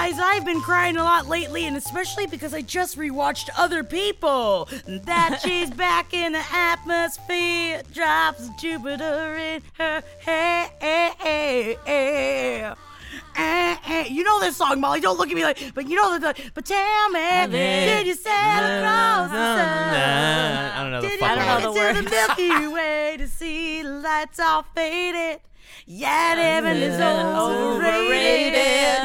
Guys, I've been crying a lot lately, and especially because I just rewatched Other People. That she's back in the atmosphere, drops Jupiter in her hair. You know this song, Molly. Don't look at me like, but you know the. But tell me, did you sail across the sun? I don't know the Did you make the it to the. Milky Way to see the lights all faded? Yeah, heaven is overrated.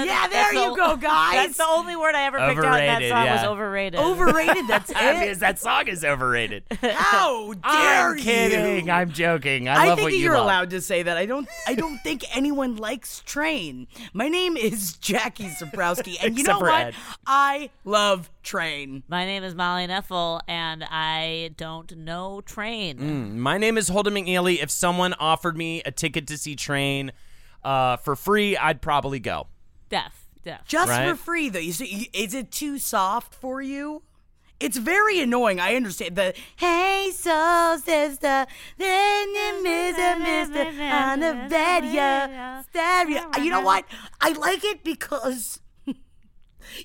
Yeah, there That's you the- go, guys. That's the only word I ever picked out in that Overrated, song was overrated. Overrated. That's Because it. that song is overrated. How dare I'm you? kidding. I'm joking. I, I love think what that you you're love. allowed to say that. I don't. I don't think anyone likes Train. My name is Jackie Zebrowski, and you know what? Ed. I love Train. My name is Molly Knefel, and I don't know train. Mm, My name is Holden McNeely. If someone offered me a ticket to see Train uh, for free, I'd probably go. Deaf, deaf. Just Right. for free, though. You see, is it too soft for you? It's very annoying. I understand the hey soul sister, then you miss a mister on the radio stereo. You know what? I like it because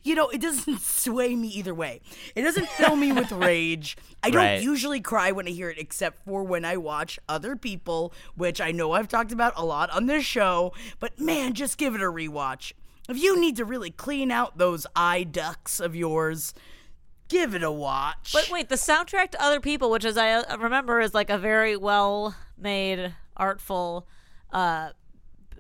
you know it doesn't sway me either way. It doesn't fill me with rage. I don't Right. usually cry when I hear it, except for when I watch other people, which I know I've talked about a lot on this show. But man, just give it a rewatch. If you need to really clean out those eye ducts of yours, give it a watch. But wait, the soundtrack to Other People, which as I uh, remember is like a very well made, artful, uh,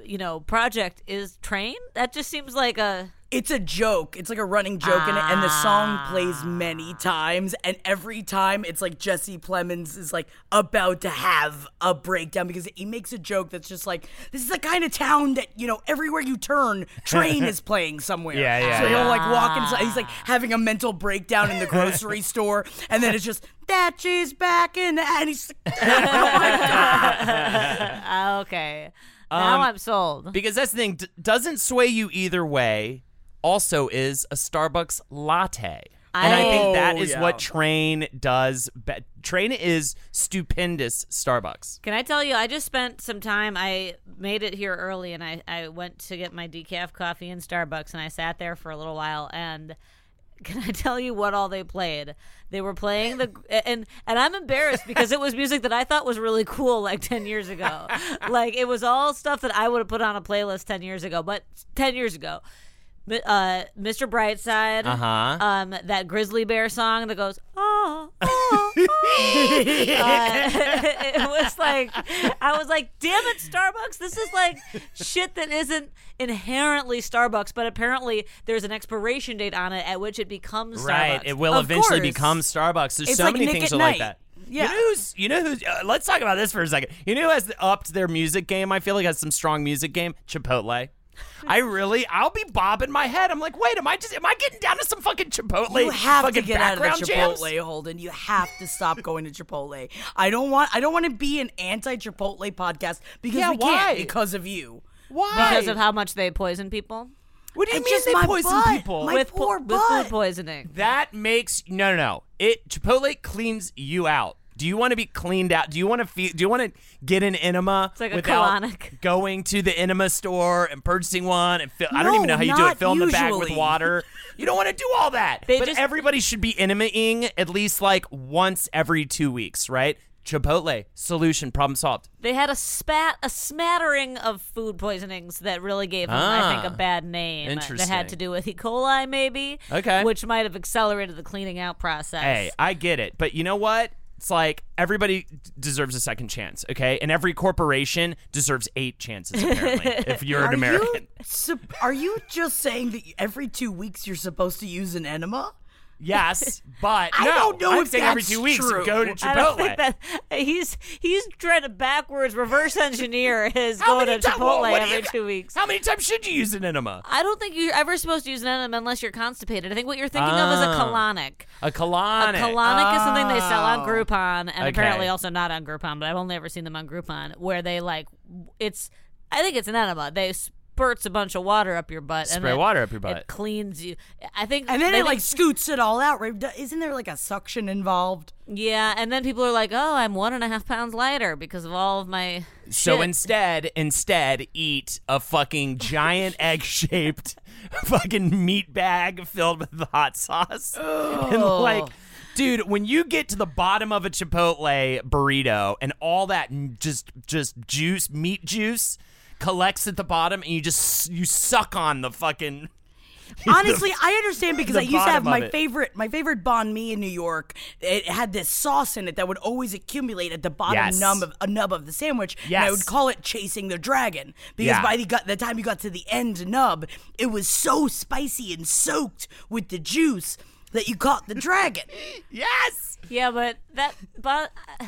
you know, project, is Train. That just seems like a. it's a joke. It's like a running joke in it, and the song plays many times, and every time it's like Jesse Plemons is like about to have a breakdown because he makes a joke that's just like, "This is the kind of town that you know everywhere you turn, train is playing somewhere." Yeah, yeah, So he'll yeah. like walk inside. He's like having a mental breakdown in the grocery store, and then it's just that she's back in, the-" and he's like, "Oh my god!" Ah, okay. Now Um, I'm sold. Because that's the thing. D- doesn't sway you either way. Also, is a Starbucks latte. And I think that Oh, yeah. what Train does. Be- Train is stupendous Starbucks. Can I tell you, I just spent some time. I made it here early and I, I went to get my decaf coffee in Starbucks and I sat there for a little while. And can I tell you what all they played? They were playing the and and I'm embarrassed because it was music that I thought was really cool like 10 years ago. like it was all stuff that I would have put on a playlist 10 years ago, but 10 years ago. Uh, Mr. Brightside, Uh-huh. um, that Grizzly Bear song that goes, oh, oh, oh. Uh, it was like I was like, damn it, Starbucks. This is like shit that isn't inherently Starbucks, but apparently there's an expiration date on it at which it becomes Starbucks. Right. It will Of eventually course. become Starbucks. There's It's so like many Nick things at are like Night. that. Yeah. You know who's? You know who's? Uh, let's talk about this for a second. You know who has upped their music game? I feel like has some strong music game. Chipotle. I really, I'll be bobbing my head. I'm like, wait, am I just, am I getting down to some fucking Chipotle? You have to get out of the background jams? Chipotle, Holden. You have to stop going to Chipotle. I don't want. I don't want to be an anti-Chipotle podcast because Yeah, we why? can't because of you. Why? because of how much they poison people What do you It's mean just they my poison butt. people? My with, poor with butt. food poisoning. That makes no, no, no. It Chipotle cleans you out. Do you want to be cleaned out? Do you want to feel? Do you want to get an enema It's like a without colonic. going to the enema store and purchasing one? And fill, I don't even know how you do it. Fill in the bag with water. You don't want to do all that. They but just- everybody should be enemies at least like once every two weeks, right? Chipotle solution, problem solved. They had a spat, a smattering of food poisonings that really gave them, I think, Ah. a bad name. Interesting. That had to do with E. coli, maybe. Okay. Which might have accelerated the cleaning out process. Hey, I get it, but you know what? It's like everybody deserves a second chance, okay? And every corporation deserves eight chances, apparently, if you're an Are American. You, are you just saying that every two weeks you're supposed to use an enema? Yes, but I no, don't know I'm if saying every two weeks true. go to Chipotle. I don't think that he's he's trying to backwards reverse engineer his going to Chipotle what every you- two weeks. How many times should you use an enema? I don't think you're ever supposed to use an enema unless you're constipated. I think what you're thinking of is a Ah. colonic. A colonic. A colonic is something they sell on Oh. Groupon, and Okay. apparently also not on Groupon. But I've only ever seen them on Groupon, where they like it's. I think it's an enema. They spurts a bunch of water up your butt. and Spray it- water up your butt. It cleans you. I think, And then it like scoots it all out, right? Isn't there like a suction involved? yeah. And then people are like, "Oh, I'm one and a half pounds lighter because of all of my." So shit." instead, instead, eat a fucking giant egg-shaped fucking meat bag filled with hot sauce, and like. Dude, when you get to the bottom of a Chipotle burrito and all that just just juice, meat juice, collects at the bottom, and you just you suck on the fucking. Honestly, I understand because I used to have my favorite my favorite banh mi in New York. It had this sauce in it that would always accumulate at the bottom Yes. nub of a nub of the sandwich. And I Yes. would call it chasing the dragon because Yeah. by the, got, the time you got to the end nub, it was so spicy and soaked with the juice that you caught the dragon. Yes. Yeah, but that but uh,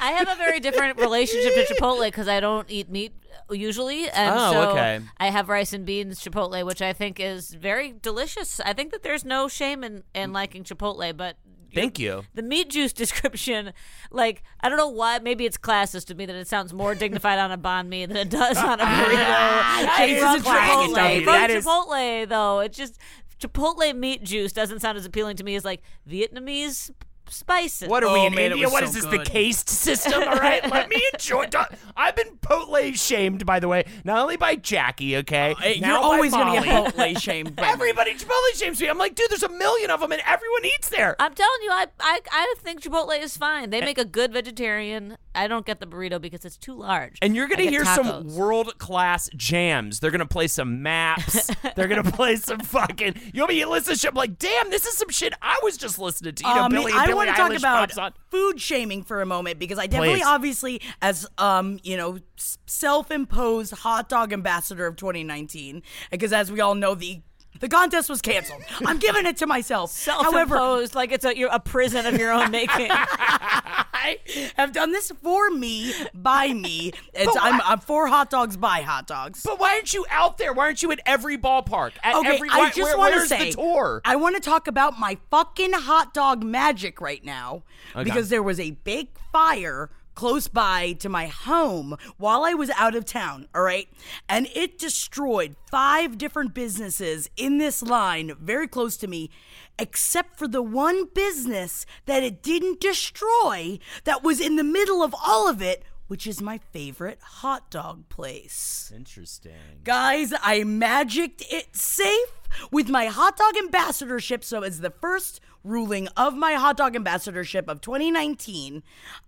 I have a very different relationship to Chipotle because I don't eat meat usually, and Oh, so okay. I have rice and beans Chipotle, which I think is very delicious. I think that there's no shame in in mm. liking Chipotle, but. Thank you. The meat juice description, like I don't know why. Maybe it's classist to me that it sounds more dignified on a banh mi than it does on a burrito. That is a Chipotle. From That is- Chipotle, though, it just Chipotle meat juice doesn't sound as appealing to me as like Vietnamese spices. What are we Oh, in man, India? was What so is this? The caste system? All right, let me enjoy. don't- I've been Potle shamed, by the way, not only by Jackie. Okay, uh, Hey, now You're by always going to get Chipotle shamed. by. Everybody Chipotle shames me. I'm like, dude, there's a million of them, and everyone eats there. I'm telling you, I, I I think Chipotle is fine. They make a good vegetarian. I don't get the burrito because it's too large. And you're gonna get hear some world class jams. They're gonna play some maps. They're gonna play some fucking. You'll be listening to shit. Like, damn, this is some shit I was just listening to. You know, Um, Billy, I Billie want to talk about food shaming for a moment because I definitely, Please. obviously, as um, you know, self-imposed hot dog ambassador of 2019, because as we all know, the the contest was canceled. I'm giving it to myself. However, self-imposed, like it's a you're a prison of your own making. I have done this for me, by me. It's I'm, I'm for hot dogs, by hot dogs. But why aren't you out there? Why aren't you at every ballpark? At Okay, every, I why- just where- want to where's say the tour. I want to talk about my fucking hot dog magic right now because there was a big fire close by to my home while I was out of town, all right? And it destroyed five different businesses in this line very close to me except for the one business that it didn't destroy that was in the middle of all of it, which is my favorite hot dog place. Interesting. Guys, I magicked it safe with my hot dog ambassadorship. So, as the first ruling of my hot dog ambassadorship of 2019,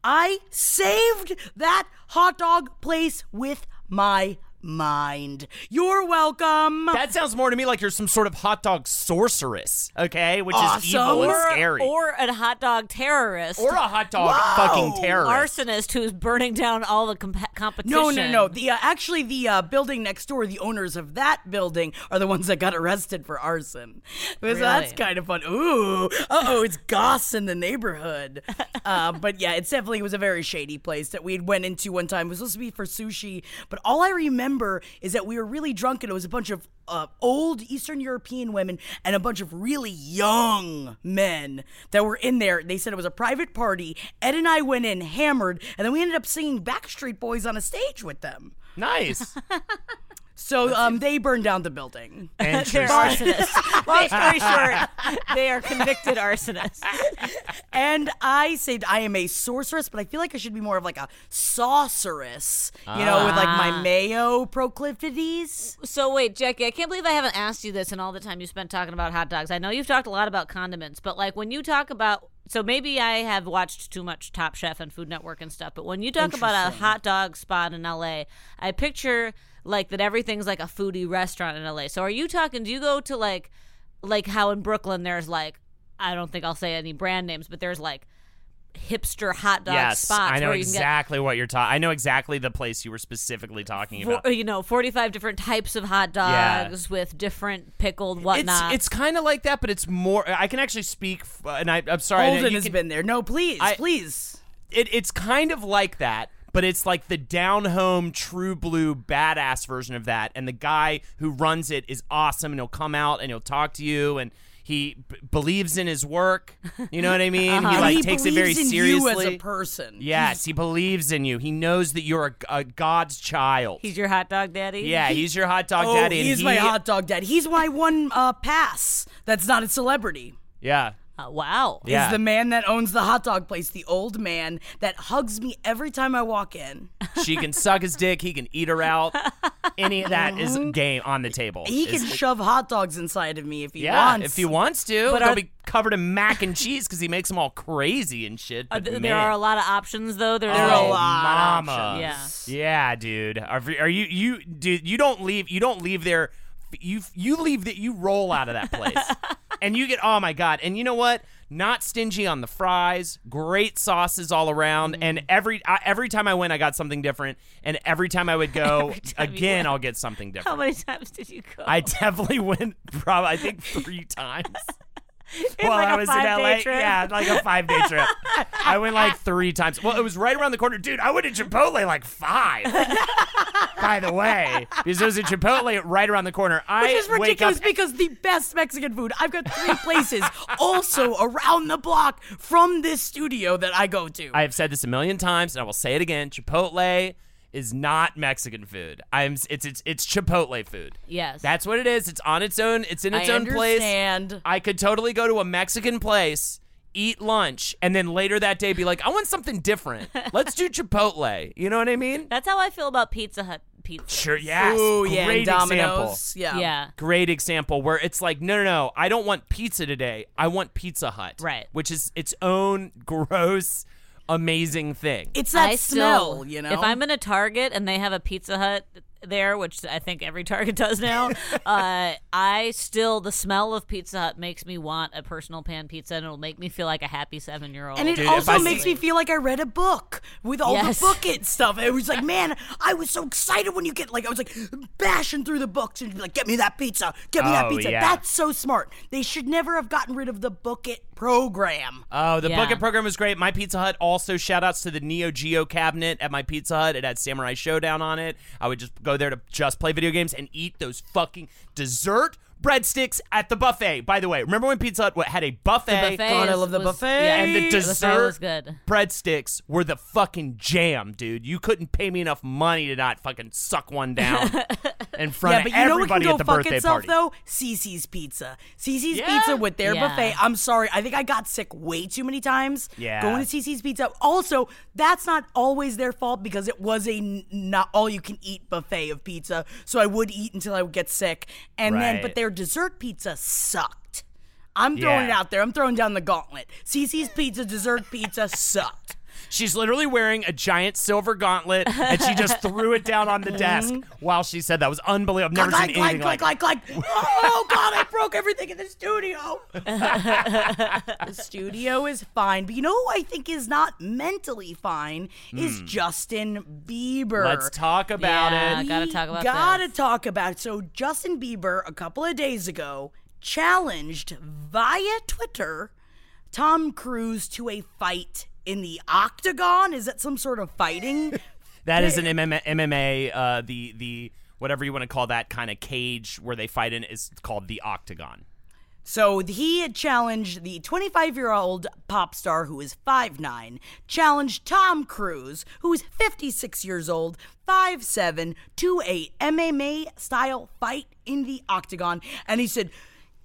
I saved that hot dog place with my mind. You're welcome. That sounds more to me like you're some sort of hot dog sorceress, okay? Which is evil Awesome. and or, scary. or a hot dog terrorist. Or a hot dog fucking terrorist. arsonist who's burning down all the comp- competition. no, no, no. The uh, actually the uh, building next door, the owners of that building are the ones that got arrested for arson. Because that's kind of fun. Ooh, uh oh, it's goss in the neighborhood. uh, but yeah, it's definitely was a very shady place that we went into one time. It was supposed to be for sushi, but all I remember is that we were really drunk and it was a bunch of uh, old Eastern European women and a bunch of really young men that were in there. They said it was a private party. Ed and I went in hammered, and then we ended up singing Backstreet Boys on a stage with them. Nice. So um, they burned down the building. They're arsonists. Long story short, they are convicted arsonists. And I said I am a sorceress, but I feel like I should be more of like a sauceress, you know, with like my mayo proclivities. So wait, Jackie, I can't believe I haven't asked you this in all the time you spent talking about hot dogs. I know you've talked a lot about condiments, but like when you talk about so maybe I have watched too much Top Chef and Food Network and stuff, but when you talk about a hot dog spot in LA, I picture like that everything's like a foodie restaurant in LA. So are you talking do you go to like like how in Brooklyn there's like I don't think I'll say any brand names, but there's like hipster hot dog yes, spots I know where you can get exactly what you're talking. I know exactly the place you were specifically talking for, about. you know, 45 different types of hot Yeah. dogs with different pickled whatnot. it's kind of like that, but it's more. I can actually speak, and I, I'm sorry. I- Holden you has can- been there. No, please, I- please. it, it's kind of like that, but it's like the down home, true blue, badass version of that. And the guy who runs it is awesome, and he'll come out and he'll talk to you, and he b- believes in his work. You know what I mean? He like he takes it very in seriously. you as a person. yes, he believes in you. He knows that you're a, a God's child. He's your hot dog daddy. yeah, he's your hot dog Oh, daddy. and he's he, my hot dog dad. He's my one uh, pass. That's not a celebrity. Yeah, Uh, wow. Yeah. Is the man that owns the hot dog place, the old man that hugs me every time I walk in. she can suck his dick. He can eat her out. Any of that is game on the table. He can Is- shove hot dogs inside of me if he Yeah, wants. if he wants to. But They'll are- be covered in mac and cheese because he makes them all crazy and shit. Uh, But th- man, there are a lot of options though. There's There are like- a lot of mama. options. Yeah. Yeah, dude. Are, are you you dude? You don't leave. You don't leave there. You you leave that. You roll out of that place, and you get. Oh my god! And you know what? Not stingy on the fries. Great sauces all around. Mm. And every I, every time I went, I got something different. And every time I would go Every time you again. I'll get something different. How many times did you go? I definitely went. Probably I think three times. While like I was in LA, trip? yeah, like a five day trip. I went like three times. Well, it was right around the corner, dude. I went to Chipotle like five. By the way, because there's a Chipotle right around the corner. I Which is wake ridiculous up. because the best Mexican food. I've got three places also around the block from this studio that I go to. I have said this a million times, and I will say it again. Chipotle is not Mexican food. I'm. It's it's it's Chipotle food. Yes. That's what it is. It's on its own. It's in its I own place. understand. I could totally go to a Mexican place, eat lunch, and then later that day be like, I want something different. Let's do Chipotle. You know what I mean? That's how I feel about Pizza Hut pizza. Sure. Yes. Ooh, yeah, Great example. Domino's. Yeah. Yeah. Great example where it's like, no, no, no, I don't want pizza today. I want Pizza Hut. Right. Which is its own gross, amazing thing. It's that I smell, still, you know. If I'm in a Target and they have a Pizza Hut there, which I think every Target does now, uh, I still the smell of Pizza Hut makes me want a personal pan pizza, and it'll make me feel like a happy seven year old. and it Dude, also I makes me feel like I read a book with all Yes. the book it stuff. It was like, man, I was so excited when you get like I was like bashing through the books and be like, get me that pizza, get me that Oh, pizza. yeah. That's so smart. They should never have gotten rid of the book it program. Oh, the Yeah. book it program was great. My Pizza Hut also shout outs to the Neo Geo cabinet at my Pizza Hut. It had Samurai Shodown on it. I would just go there to just play video games and eat those fucking dessert breadsticks at the buffet. By the way, remember when Pizza Hut had a buffet? buffet God, I is- love the was- buffet. Yeah, and the buffet dessert was good. breadsticks were the fucking jam, dude. You couldn't pay me enough money to not fucking suck one down in front Yeah, of but you know what can everybody go at the fuck birthday itself party. though? CC's Pizza. CC's Yeah. Pizza with their Yeah. buffet. I'm sorry, I think I got sick way too many times. Yeah. Going to CC's Pizza. Also, that's not always their fault because it was a n- not all you can eat buffet of pizza. So I would eat until I would get sick, and then but their dessert pizza sucked. I'm throwing it out there. I'm throwing down the gauntlet. CC's Pizza dessert pizza sucked. She's literally wearing a giant silver gauntlet, and she just threw it down on the desk while she said that. It was unbelievable. I've never Clank, seen clank, anything clank, like clank, clank. Oh God, I broke everything in the studio. the studio is fine, but you know who I think is not mentally fine is hmm. Justin Bieber. Let's talk about it. Yeah, it. gotta talk about that. Gotta this. talk about it. So Justin Bieber a couple of days ago challenged via Twitter Tom Cruise to a fight in the octagon. Is that some sort of fighting? That is an MMA, MMA uh, the the whatever you want to call that kind of cage where they fight in is called the octagon. So he had challenged the 25 year old pop star who is 5'9, challenged Tom Cruise, who is 56 years old, 5'7, to a MMA style fight in the octagon. And he said,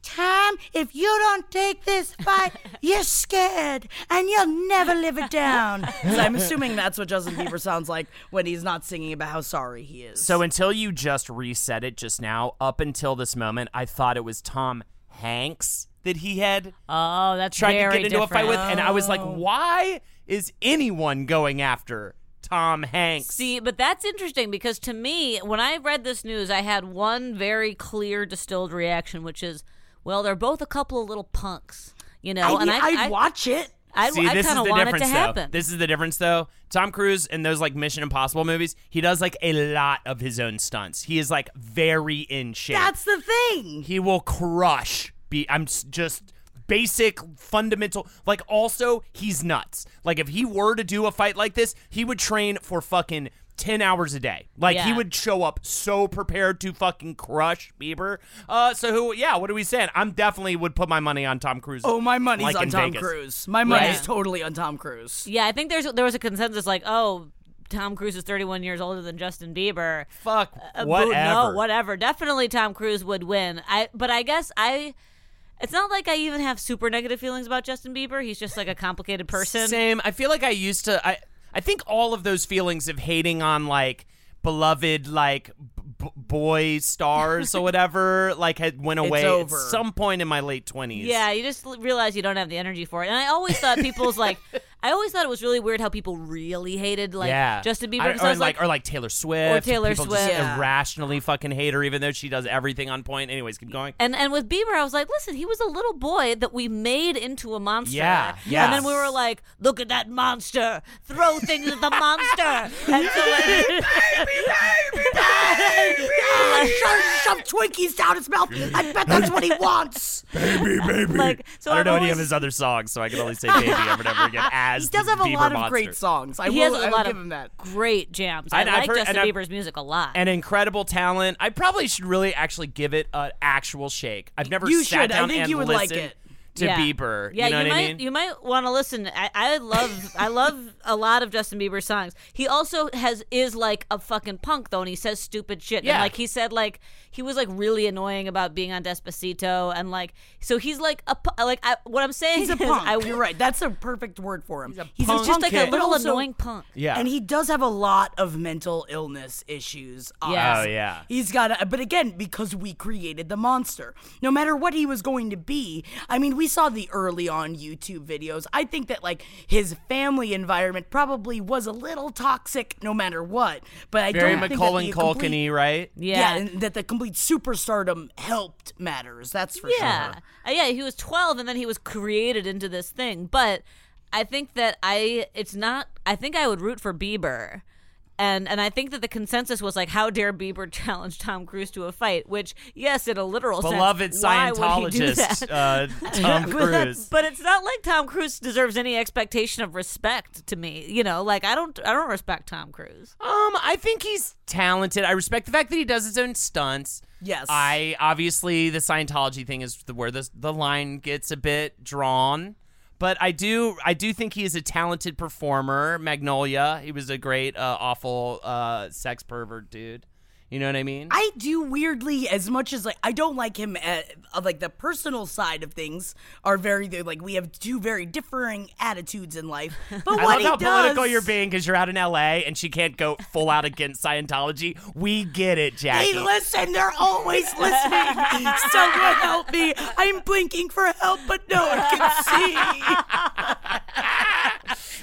Tom, if you don't take this fight, you're scared and you'll never live it down. I'm assuming that's what Justin Bieber sounds like when he's not singing about how sorry he is. So until you just reset it just now, up until this moment, I thought it was Tom Hanks that he had Oh, that's tried to get into a fight with, and I was like, Oh. why is anyone going after Tom Hanks? See, but that's interesting because to me, when I read this news, I had one very clear distilled reaction, which is, well, they're both a couple of little punks, you know. I, and I, I'd I, watch it. I, See, I this is kind of the want it difference, to though. happen. This is the difference, though. Tom Cruise in those like Mission Impossible movies, he does like a lot of his own stunts. He is like very in shape. That's the thing. he will crush. Be I'm just basic fundamental. Like also, he's nuts. Like if he were to do a fight like this, he would train for fucking. 10 hours a day. Like he would show up so prepared to fucking crush Bieber. Uh so who yeah, what are we saying? I'm definitely would put my money on Tom Cruise. Oh, my money's like on Tom Vegas. Cruise. My money's Yeah. totally on Tom Cruise. yeah, I think there's there was a consensus like, oh, Tom Cruise is 31 years older than Justin Bieber. Fuck Uh, boo- whatever. No, whatever. Definitely Tom Cruise would win. I but I guess I it's not like I even have super negative feelings about Justin Bieber. He's just like a complicated person. Same. I feel like I used to. I I think all of those feelings of hating on like beloved like b- boy stars or whatever like had went away at some point in my late twenties. Yeah, you just realize you don't have the energy for it. And I always thought people's like, I always thought it was really weird how people really hated like yeah. Justin Bieber. I, or I like, like, or like Taylor Swift. Or Taylor People Swift. Just Yeah. irrationally fucking hate her, even though she does everything on point. Anyways, keep going. and and with Bieber, I was like, listen, he was a little boy that we made into a monster. Yeah, yeah. And then we were like, look at that monster, throw things at the monster. And so like, Shove, shove Twinkies down his mouth. I bet that's what he wants. Baby, baby. Like so I don't know I've any of his other songs, so I can only say "Baby" over and over again. As He does have a Bieber lot of monster. great songs. I He will, has a I lot give of him that. great jams. I And I've like heard- Justin Bieber's music a lot. An incredible talent. I probably should really actually give it an actual shake. I've never You sat should. I think and you would like it. To yeah. Bieber. Yeah, you know what might I mean? you might want to listen. I, I love I love a lot of Justin Bieber's songs. He also has is like a fucking punk though, and he says stupid shit. Yeah. And like he said, like he was like really annoying about being on Despacito, and like so he's like a like I, what I'm saying He's a punk. I, You're right. That's a perfect word for him. He's punk just like kid. a little also- annoying punk. yeah. And he does have a lot of mental illness issues. Yeah. Oh, yeah. He's got, a, but again, because we created the monster. No matter what he was going to be, I mean, we saw the early on YouTube videos. I think that like his family environment probably was a little toxic, no matter what. But I Very don't think that Macaulay the Culkin-y, complete- right? Yeah. and that the complete superstardom helped matters. That's for Yeah. sure. Uh, yeah, he was 12 and then he was created into this thing. But I think that I it's not I think I would root for Bieber. And and I think that the consensus was like how dare Bieber challenge Tom Cruise to a fight, which yes, in a literal Beloved sense, why would he do Scientologist uh, Tom Cruise. But it's not like Tom Cruise deserves any expectation of respect to me. You know, like I don't I don't respect Tom Cruise. Um, I think he's talented. I respect the fact that he does his own stunts. Yes. I obviously the Scientology thing is the, where the the line gets a bit drawn. But I do I do think he is a talented performer. Magnolia, he was a great uh, awful uh, sex pervert dude. You know what I mean? I do weirdly, as much as like I don't like him. At, uh, like the personal side of things are very like we have two very differing attitudes in life. But I love how does, political you're being because you're out in LA and she can't go full out against Scientology. We get it, Jackie. Hey, listen, they're always listening. Someone help me! I'm blinking for help, but no one can see.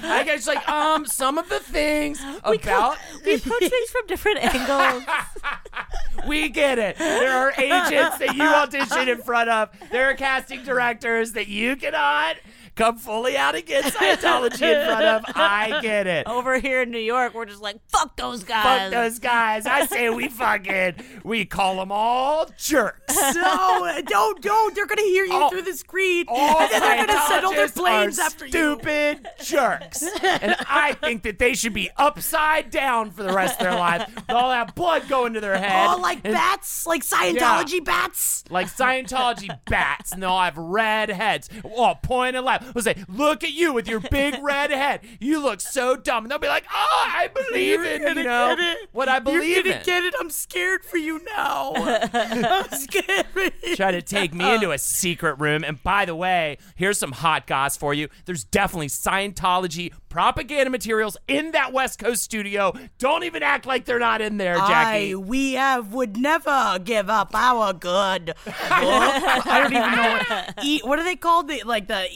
I guess like um some of the things about We approach things from different angles. we get it. There are agents that you audition in front of. There are casting directors that you cannot come fully out against Scientology in front of. I get it. Over here in New York, we're just like fuck those guys. Fuck those guys. I say we fucking we call them all jerks. No, don't, don't. They're gonna hear you All- through the screen, All and then they're gonna settle their are after you. stupid jerks, and I think that they should be upside down for the rest of their life with all that blood going to their oh, head. Oh, like and- bats, like Scientology bats. like Scientology bats, and they'll have red heads. Oh, point and laugh. We'll say, "Look at you with your big red head. You look so dumb." And they'll be like, "Oh, I believe in You're you know get it. what I believe You're gonna in." get it. I'm scared for you now. I'm scared for you. Try to take me into a secret room. And by the way, here's some hot goss for you. There's definitely Scientology propaganda materials in that West Coast studio. Don't even act like they're not in there, Jackie. I, we have would never give up our good. I don't even know what, e, what are they called? The, like the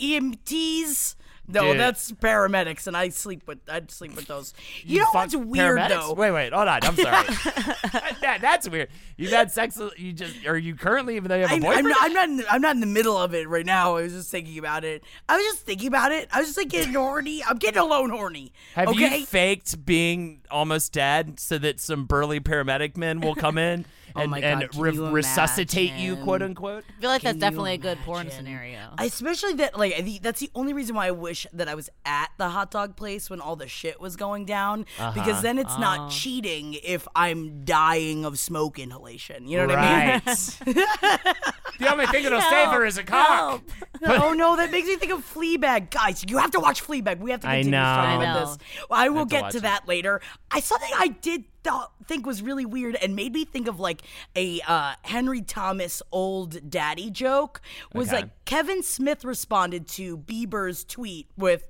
EMTs? No, Dude. that's paramedics, and I sleep with I sleep with those. You, know fuck what's weird paramedics? though? Wait, wait, hold on. I'm sorry. that, that's weird. You've had sex. You just are you currently even though you have a I, boyfriend? I'm not. I'm not. In the, I'm not in the middle of it right now. I was just thinking about it. I was just thinking about it. I was just like getting horny. I'm getting alone horny. Have okay? you faked being almost dead so that some burly paramedic men will come in and, Oh my God, can re- you resuscitate you, quote unquote? I feel like that's Can you definitely a good porn scenario. Especially that, like, I think that's the only reason why I wish that I was at the hot dog place when all the shit was going down, Uh-huh. because then it's Oh. not cheating if I'm dying of smoke inhalation. You know what I mean? Right. the only thing that'll save her is a cock. oh no, that makes me think of Fleabag. Guys, you have to watch Fleabag. We have to I continue know. talking I about know. this. Well, I will have to get watch to it. that later. I saw something I did th- think was really weird and made me think of like a uh, Henry Thomas old daddy joke was Okay. like Kevin Smith responded to Bieber's tweet with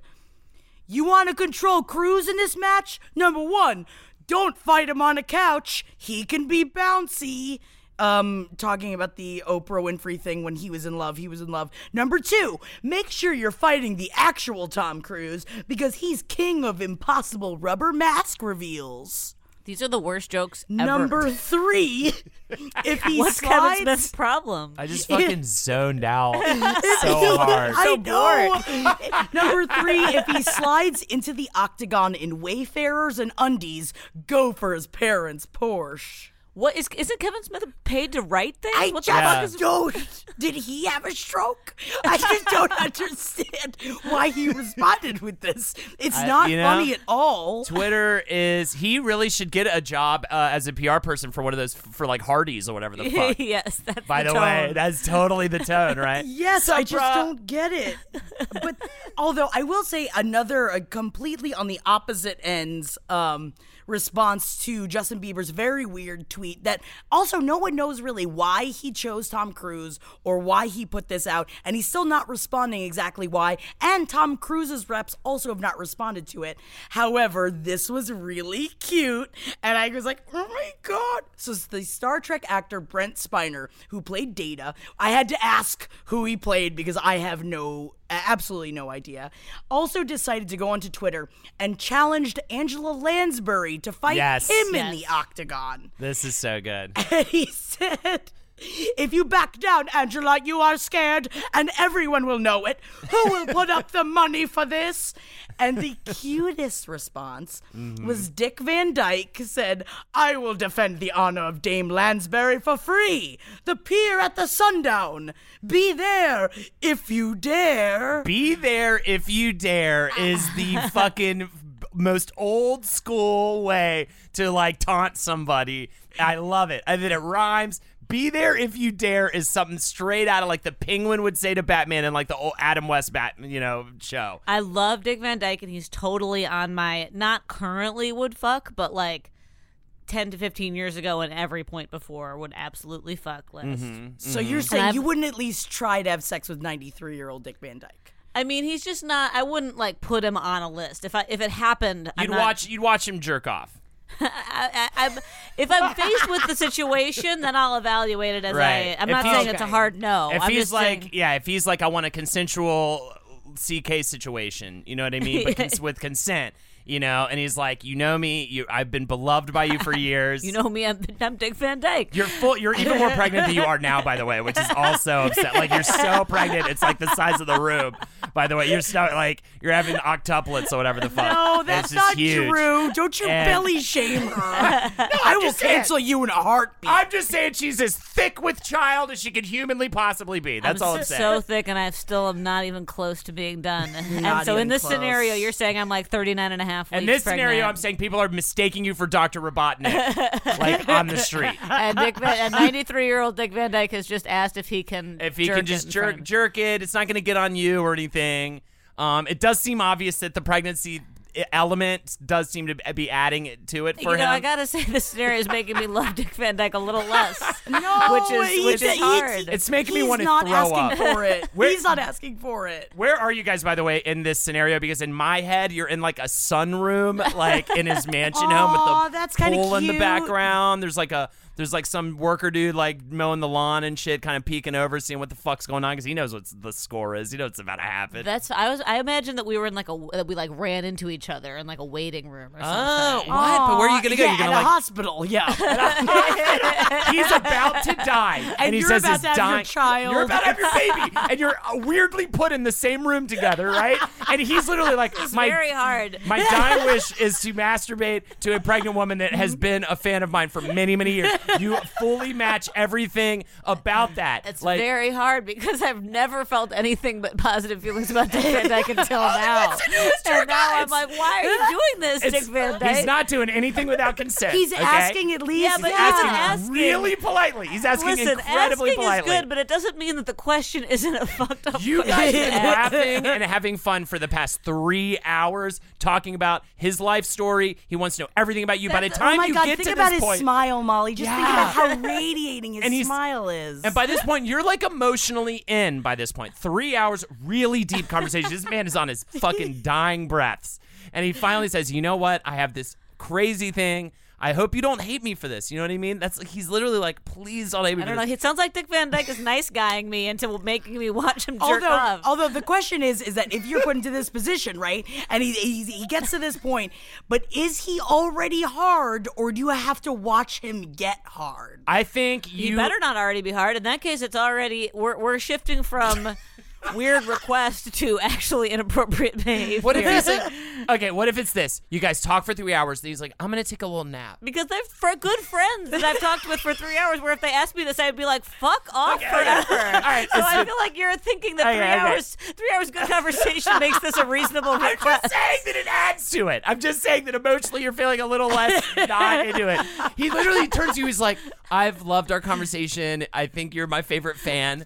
you want to control Cruise in this match? Number one, don't fight him on a couch. He can be bouncy. Um, talking about the Oprah Winfrey thing when he was in love, he was in love. Number two, make sure you're fighting the actual Tom Cruise because he's king of impossible rubber mask reveals. These are the worst jokes ever. Number three, if he What's Kevin Smith's problem? I just fucking zoned out so hard. I know. Number three, if he slides into the octagon in Wayfarers and undies, go for his parents' Porsche. What is isn't Kevin Smith paid to write things? I what just the fuck is don't. Did he have a stroke? I just don't understand why he responded with this. It's I- not you know, funny at all. Twitter is he really should get a job uh, as a PR person for one of those for like Hardee's or whatever the fuck. yes, that's By the, tone. way, that's totally the tone, right? Yes, Sup, I just bruh? don't get it. But although I will say another uh, completely on the opposite ends um, response to Justin Bieber's very weird tweet that also no one knows really why he chose Tom Cruise or why he put this out, and he's still not responding exactly why. And Tom Cruise's reps also have not responded to it. However, this was really cute, and I was like, oh my god! So it's the Star Trek actor Brent Spiner who played Data. I had to ask who he played because I have no absolutely no idea. Also decided to go onto Twitter and challenged Angela Lansbury to fight Yes. him in the octagon. This is so good. And he said, If you back down, Angela, you are scared, and everyone will know it. Who will put up the money for this? And the cutest response mm-hmm. was Dick Van Dyke said, I will defend the honor of Dame Lansbury for free. The pier at the sundown. Be there if you dare. Be there if you dare is the fucking most old school way to like taunt somebody. I love it. I mean, it rhymes. Be there if you dare is something straight out of like the Penguin would say to Batman and like the old Adam West Bat, you know, show. I love Dick Van Dyke, and he's totally on my not currently would fuck, but like ten to fifteen years ago, and every point before would absolutely fuck list. Mm-hmm, so mm-hmm. you're saying you wouldn't at least try to have sex with 93 year old Dick Van Dyke? I mean, he's just not. I wouldn't like put him on a list. If I if it happened, I'm You'd not- watch you'd watch him jerk off. I, I, I'm, if I'm faced with the situation, then I'll evaluate it as Right. I. I'm If not he's- saying it's a hard no. if I'm he's just like saying, yeah, if he's like I want a consensual CK situation, you know what I mean, but cons- with consent. You know, and he's like, you know me, you, I've been beloved by you for years. You know me, I'm, I'm Dick Van Dyke. You're full. You're even more pregnant than you are now, by the way, which is also upset. Like you're so pregnant, it's like the size of the room. By the way, you're so like you're having octuplets or whatever the fuck. No, It's that's just not huge. true. Don't you And- belly shame her. no, I will saying. cancel you in a heartbeat. I'm just saying she's as thick with child as she could humanly possibly be. That's I'm all I'm s- saying. so thick, and I still am not even close to being done. and Not so in this close. scenario, you're saying I'm like 39 and a half weeks In this pregnant. scenario, I'm saying people are mistaking you for Dr. Robotnik, like on the street. and Dick Van, and 93 year old Dick Van Dyke has just asked if he can If he can just in front of jerk jerk it, it's not going to get on you or anything. Um, it does seem obvious that the pregnancy element does seem to be adding it to it for you know, him. I gotta say, this scenario is making me love Dick Van Dyke a little less. no, which is- which is hard. It's making me wanna throw up. for it. Where- he's not asking for it. Where are you guys, by the way, in this scenario? Because in my head, you're in like a sunroom, like in his mansion home with the that's kinda pool in the background. There's like a there's like some worker dude like mowing the lawn and shit, kind of peeking over, seeing what the fuck's going on because he knows what the score is. He knows what's about to happen. That's I was I imagine that we were in like a that we like ran into each other in like a waiting room or Oh, something. what? But where are you gonna go? Yeah, You're gonna at like a hospital. Yeah. he's about to die, and, he you're says about he's to have your child. You're about to have your baby, and you're uh, weirdly put in the same room together, right? And he's literally like, It's my very hard. My dying wish is to masturbate to a pregnant woman that has been a fan of mine for many, many years. You fully match everything about that. It's like, very hard because I've never felt anything but positive feelings about Dick Van Dyke until oh, now. and now I'm like, why are you doing this, it's- Dick Van Dyke? He's not doing anything without consent. He's okay? asking at least. Yeah, but He's he's asking, asking. really politely. He's asking Listen, incredibly asking politely. is good, but it doesn't mean that the question isn't a fucked up. You guys question. have been laughing and having fun for the past three hours talking about his life story. He wants to know everything about you. By the time oh my you God, get think to about this his point, smile, Molly. Just think about how radiating his And he's- smile is. and by this point, you're like emotionally in. By this point, three hours, really deep conversation. this man is on his fucking dying breaths, and he finally says, "You know what? I have this crazy thing." I hope you don't hate me for this. You know what I mean? That's he's literally like, please don't hate me. I don't know. It sounds like Dick Van Dyke is nice guying me into making me watch him jerk although, off. although the question is, is that if you're put into this position, right, and he, he he gets to this point, but is he already hard, or do you have to watch him get hard? I think you you better not already be hard. In that case, it's already we're we're shifting from weird request to actually inappropriate behavior. What if he's like, okay? What if it's this? You guys talk for three hours. And he's like, I'm gonna take a little nap. because they're fr- good friends that I've talked with for three hours. Where if they asked me this, I'd be like, "Fuck off Okay, forever." okay. All right, so I feel like you're thinking that Okay, three hours, three hours good conversation makes this a reasonable I'm request. just saying that it adds to it. I'm just saying that emotionally you're feeling a little less not into it. He literally turns to you. He's like, "I've loved our conversation. I think you're my favorite fan.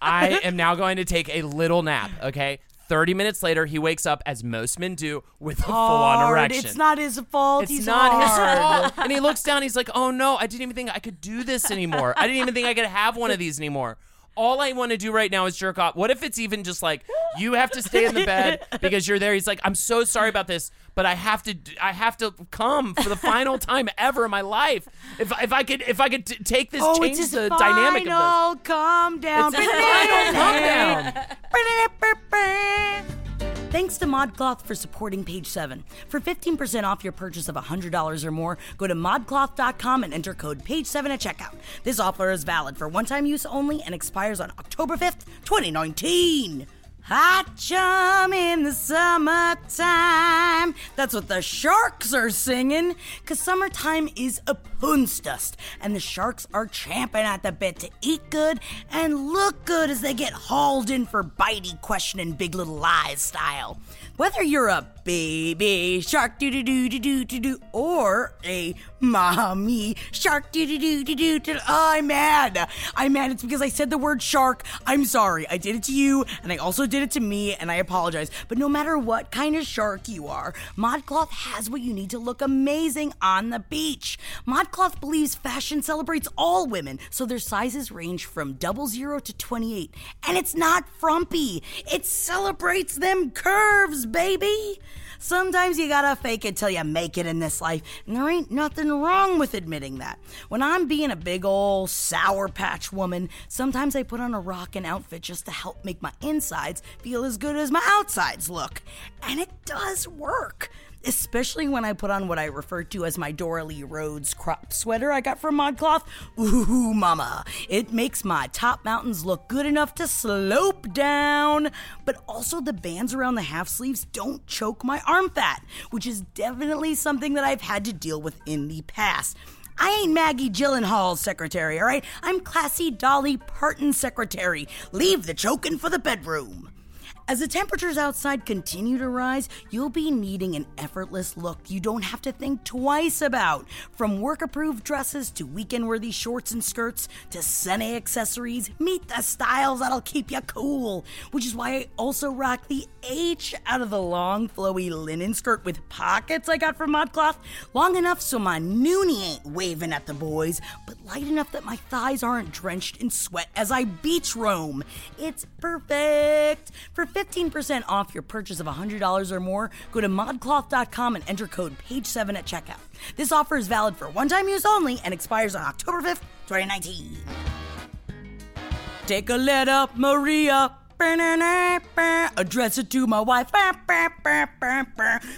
I am now going to take a little nap." Okay. 30 minutes later, he wakes up as most men do with a full-on erection. It's not his fault. It's He's not his fault. And he looks down. He's like, "Oh no, I didn't even think I could do this anymore. I didn't even think I could have one of these anymore. All I want to do right now is jerk off. What if it's even just like you have to stay in the bed because you're there? He's like, I'm so sorry about this, but I have to. I have to come for the final time ever in my life. If if I could if I could t- take this, Oh, change it's the final. dynamic of this. Calm down. It's final calm down. Thanks to ModCloth for supporting Page 7. For 15% off your purchase of $100 or more, go to modcloth.com and enter code PAGE7 at checkout. This offer is valid for one time use only and expires on October 5th, 2019. Hot chum in the summertime. That's what the sharks are singing. Cause summertime is a punstust, and the sharks are champing at the bit to eat good and look good as they get hauled in for bitey questioning Big Little Lies style. Whether you're a baby shark doo doo doo doo doo doo or a mommy shark doo doo doo doo doo oh, I'm mad. I'm mad. It's because I said the word shark. I'm sorry. I did it to you, and I also did it to me, and I apologize. But no matter what kind of shark you are, ModCloth has what you need to look amazing on the beach. ModCloth believes fashion celebrates all women, so their sizes range from double zero to 28. And it's not frumpy, it celebrates them curves, baby. Sometimes you gotta fake it till you make it in this life, and there ain't nothing wrong with admitting that. When I'm being a big ol' sour patch woman, sometimes I put on a rockin' outfit just to help make my insides feel as good as my outsides look. And it does work. Especially when I put on what I refer to as my Dora Lee Rhodes crop sweater I got from ModCloth. Ooh, mama, it makes my top mountains look good enough to slope down. But also, the bands around the half sleeves don't choke my arm fat, which is definitely something that I've had to deal with in the past. I ain't Maggie Gyllenhaal's secretary, all right? I'm classy Dolly Parton secretary. Leave the choking for the bedroom. As the temperatures outside continue to rise, you'll be needing an effortless look you don't have to think twice about. From work approved dresses to weekend worthy shorts and skirts to Sene accessories, meet the styles that'll keep you cool. Which is why I also rock the H out of the long, flowy linen skirt with pockets I got from ModCloth. Long enough so my noonie ain't waving at the boys, but light enough that my thighs aren't drenched in sweat as I beach roam. It's perfect. For 15% off your purchase of $100 or more, go to modcloth.com and enter code PAGE7 at checkout. This offer is valid for one time use only and expires on October 5th, 2019. Take a letter, Maria. Address it to my wife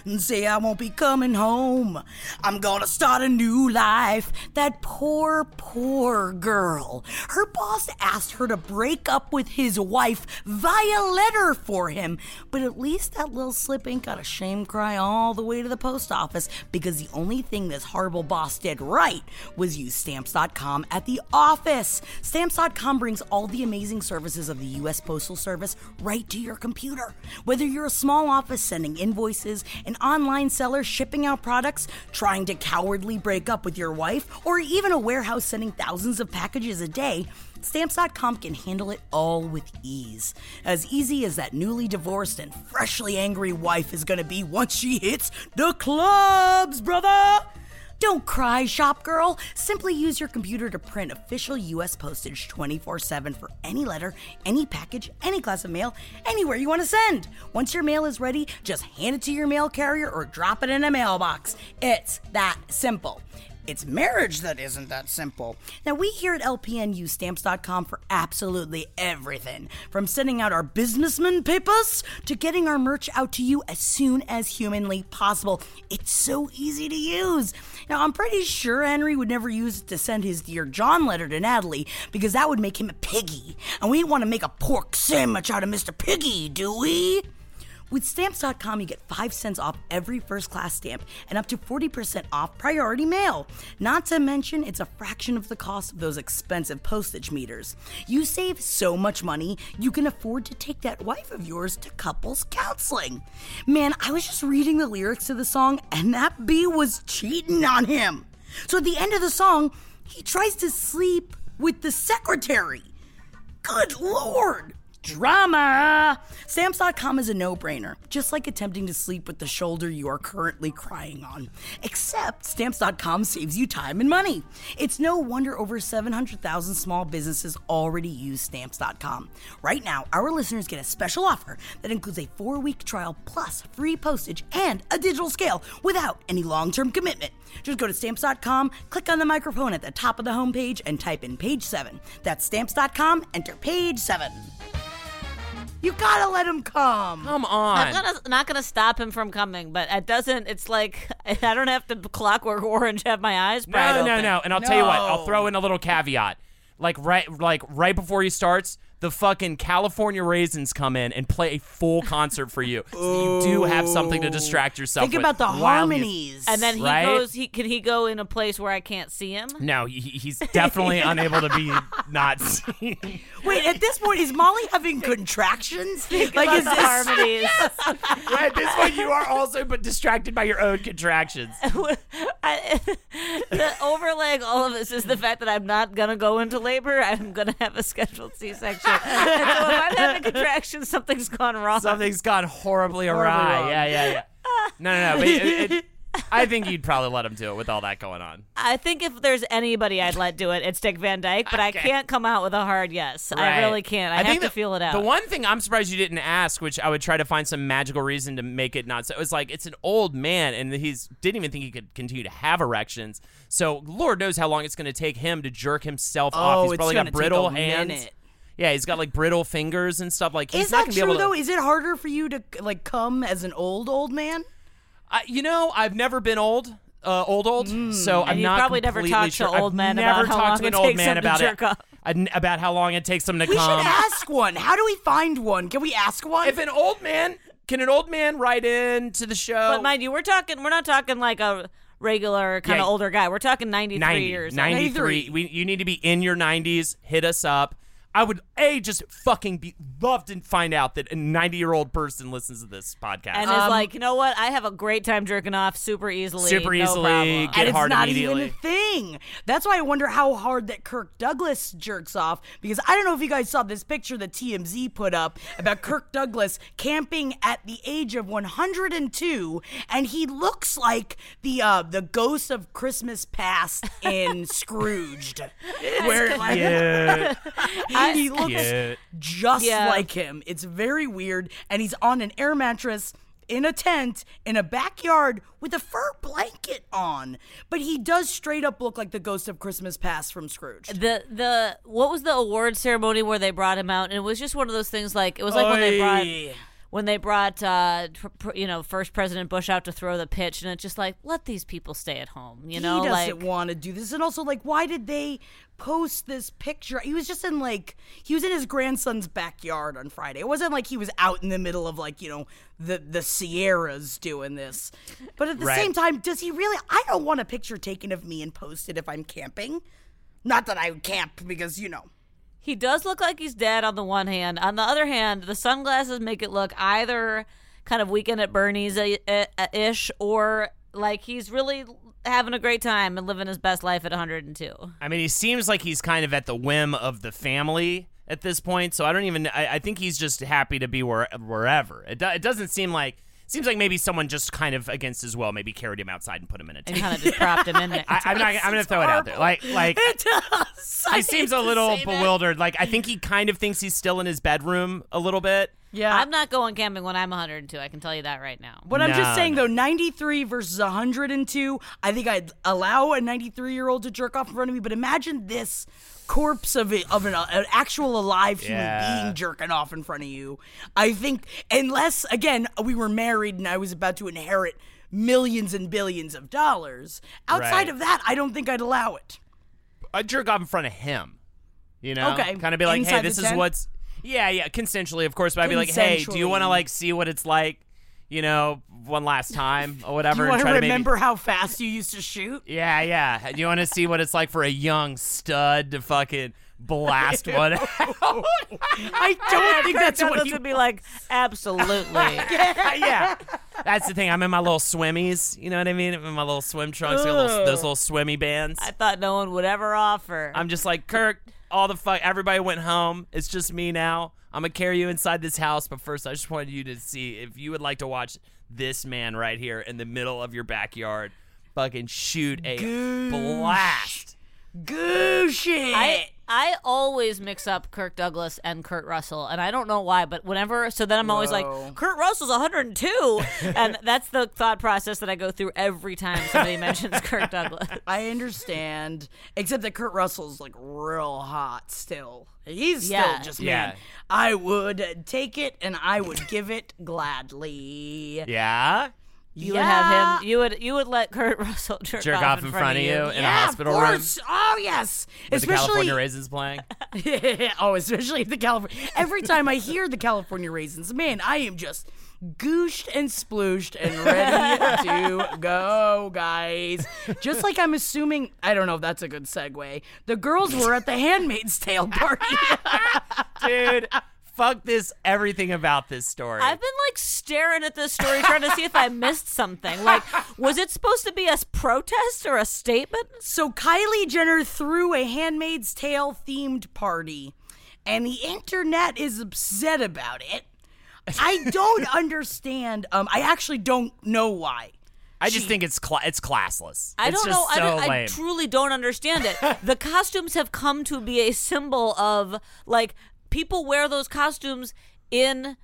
and say I won't be coming home. I'm gonna start a new life. That poor, poor girl. Her boss asked her to break up with his wife via letter for him, but at least that little slip ain't got a shame cry all the way to the post office because the only thing this horrible boss did right was use stamps.com at the office. Stamps.com brings all the amazing services of the U.S. Postal Service right to your computer. Whether you're a small office sending invoices, an online seller shipping out products, trying to cowardly break up with your wife, or even a warehouse sending thousands of packages a day, Stamps.com can handle it all with ease. As easy as that newly divorced and freshly angry wife is gonna be once she hits the clubs, brother! Don't cry, shop girl. Simply use your computer to print official US postage 24 7 for any letter, any package, any class of mail, anywhere you want to send. Once your mail is ready, just hand it to your mail carrier or drop it in a mailbox. It's that simple. It's marriage that isn't that simple. Now, we here at LPN use stamps.com for absolutely everything from sending out our businessman papers to getting our merch out to you as soon as humanly possible. It's so easy to use. Now, I'm pretty sure Henry would never use it to send his Dear John letter to Natalie because that would make him a piggy. And we want to make a pork sandwich out of Mr. Piggy, do we? With stamps.com, you get 5 cents off every first class stamp and up to 40% off priority mail. Not to mention, it's a fraction of the cost of those expensive postage meters. You save so much money, you can afford to take that wife of yours to couples counseling. Man, I was just reading the lyrics to the song, and that bee was cheating on him. So at the end of the song, he tries to sleep with the secretary. Good lord! Drama! Stamps.com is a no brainer, just like attempting to sleep with the shoulder you are currently crying on. Except, Stamps.com saves you time and money. It's no wonder over 700,000 small businesses already use Stamps.com. Right now, our listeners get a special offer that includes a four week trial plus free postage and a digital scale without any long term commitment. Just go to Stamps.com, click on the microphone at the top of the homepage, and type in page 7. That's Stamps.com, enter page 7. You gotta let him come. Come on. I'm gonna not gonna stop him from coming, but it doesn't. It's like I don't have to clockwork orange have my eyes pried No, no, open. no. And I'll tell you what, I'll No. throw in a little caveat. Like right like right before he starts, the fucking California Raisins come in and play a full concert for you. So you do have something to distract yourself Think with about the while you- harmonies. And then he Right? goes. He can he go in a place where I can't see him? No, he, he's definitely unable to be not seen. Wait, at this point, is Molly having contractions? like, About is the this harmonies. At this point, you are also but distracted by your own contractions. I, the overlaying all of this is the fact that I'm not gonna go into labor. I'm gonna have a scheduled C-section. And so if I'm having contractions, something's gone wrong. Something's gone horribly awry. wrong. Yeah, yeah, yeah. No, no, no. But it, it, I think you'd probably let him do it with all that going on. I think if there's anybody I'd let do it, it's Dick Van Dyke. But I Okay. can't come out with a hard yes. I really can't. I, have think to the- feel it out. The one thing I'm surprised you didn't ask, which I would try to find some magical reason to make it not so, it was like it's an old man and he's didn't even think he could continue to have erections. So Lord knows how long it's going to take him to jerk himself off. Oh, He's probably gonna got brittle hands. minute. Yeah, he's got like brittle fingers and stuff. Like he's Is not that gonna be true able to. though? Is it harder for you to like come as an old old man? I, you know, I've never been old. Uh, old, old. so I'm you've not probably never completely talked to sure. old I've men never about how talked long to an it old takes man them to about jerk it. off. About how long it takes them to We should come. ask one. How do we find one? Can we ask one? if an old man can an old man write in to the show? But mind you, we're talking. We're not talking like a regular kind of Yeah. older guy. We're talking 93 90, years. old. 93. 93. We, you need to be in your 90s. Hit us up. I would a just fucking be love to find out that a 90 year old person listens to this podcast. And Um, is like, you know what? I have a great time jerking off super easily. Super no easily, problem. get and it's hard not immediately. even a thing. That's why I wonder how hard that Kirk Douglas jerks off. Because I don't know if you guys saw this picture that TMZ put up about Kirk Douglas camping at the age of 102, and he looks like the uh, the ghost of Christmas Past in Scrooged, where like yeah, he looks yeah. just Yeah. like him. It's very weird, and he's on an air mattress in a tent in a backyard with a fur blanket on. But he does straight up look like the ghost of Christmas Past from Scrooge. The the what was the award ceremony where they brought him out? And it was just one of those things like it was like when they brought Oy. When they brought uh pr- you know first President Bush out to throw the pitch, and it's just like let these people stay at home. You know, he doesn't want to do this, and also like, why did they post this picture? He was just in like he was in his grandson's backyard on Friday. It wasn't like he was out in the middle of like you know the the Sierras doing this. But at the Right. same time, does he really? I don't want a picture taken of me and posted if I'm camping. Not that I would camp because you know. He does look like he's dead on the one hand. On the other hand, the sunglasses make it look either kind of weekend at Bernie's uh, uh, ish or like he's really having a great time and living his best life at 102. I mean, he seems like he's kind of at the whim of the family at this point. So I don't even. I, I think he's just happy to be where, wherever. It, do, it doesn't seem like. Seems like maybe someone just kind of against his will, maybe carried him outside and put him in a And tent. kind of just propped him in there. I, I'm not. I'm gonna throw it out there. Like, like It does. I he seems a little say that. bewildered. Like, I think he kind of thinks he's still in his bedroom a little bit. Yeah. I'm not going camping when I'm 102. I can tell you that right now. But I'm just saying no. though, 93 versus 102, I think I'd allow a 93 year old to jerk off in front of me. But imagine this corpse of it, of an, an actual alive human Yeah. being jerking off in front of you. I think unless again we were married and I was about to inherit millions and billions of dollars. Outside Right. of that, I don't think I'd allow it. I'd jerk off in front of him. You know, Okay. kind of be like, Inside hey, this is tent? what's. Yeah, yeah, consensually, of course. But I'd be like, hey, do you want to like see what it's like? You know, one last time or whatever, Do you want to to maybe remember how fast you used to shoot? Yeah, yeah. Do you want to see what it's like for a young stud to fucking blast one? out? I don't think that's what you would be like, absolutely. yeah, that's the thing. I'm in my little swimmies. You know what I mean? I'm in my little swim trunks. little- those little swimmy bands. I thought no one would ever offer. I'm just like Kirk. All the fuck. Everybody went home. It's just me now. I'm gonna carry you inside this house, but first, I just wanted you to see if you would like to watch this man right here in the middle of your backyard, fucking shoot a blast. Goosh it. I I always mix up Kirk Douglas and Kurt Russell, and I don't know why, but whenever so then I'm always Whoa. like Kurt Russell's 102, and that's the thought process that I go through every time somebody mentions Kirk Douglas. I understand, except that Kurt Russell's like real hot still. He's Yeah. still just Yeah. man. I would take it and I would give it gladly. Yeah. You would have him. You would you would let Kurt Russell jerk, Jerk off in front of you in a hospital of room course. Oh yes, with the California raisins playing. oh, especially the California. Every time I hear the California raisins, man, I am just gooshed and splooshed and ready to go, guys. Just like I'm assuming, I don't know if that's a good segue. The girls were at the Handmaid's Tale party. Dude, fuck this everything about this story. I've been like staring at this story trying to see if I missed something. Like, was it supposed to be a protest or a statement? so Kylie Jenner threw a Handmaid's Tale themed party, and the internet is upset about it. I don't understand. Um, I actually don't know why. I just She- think it's cla- it's classless. I It's don't just know. I, don't, I truly don't understand it. the costumes have come to be a symbol of like people wear those costumes in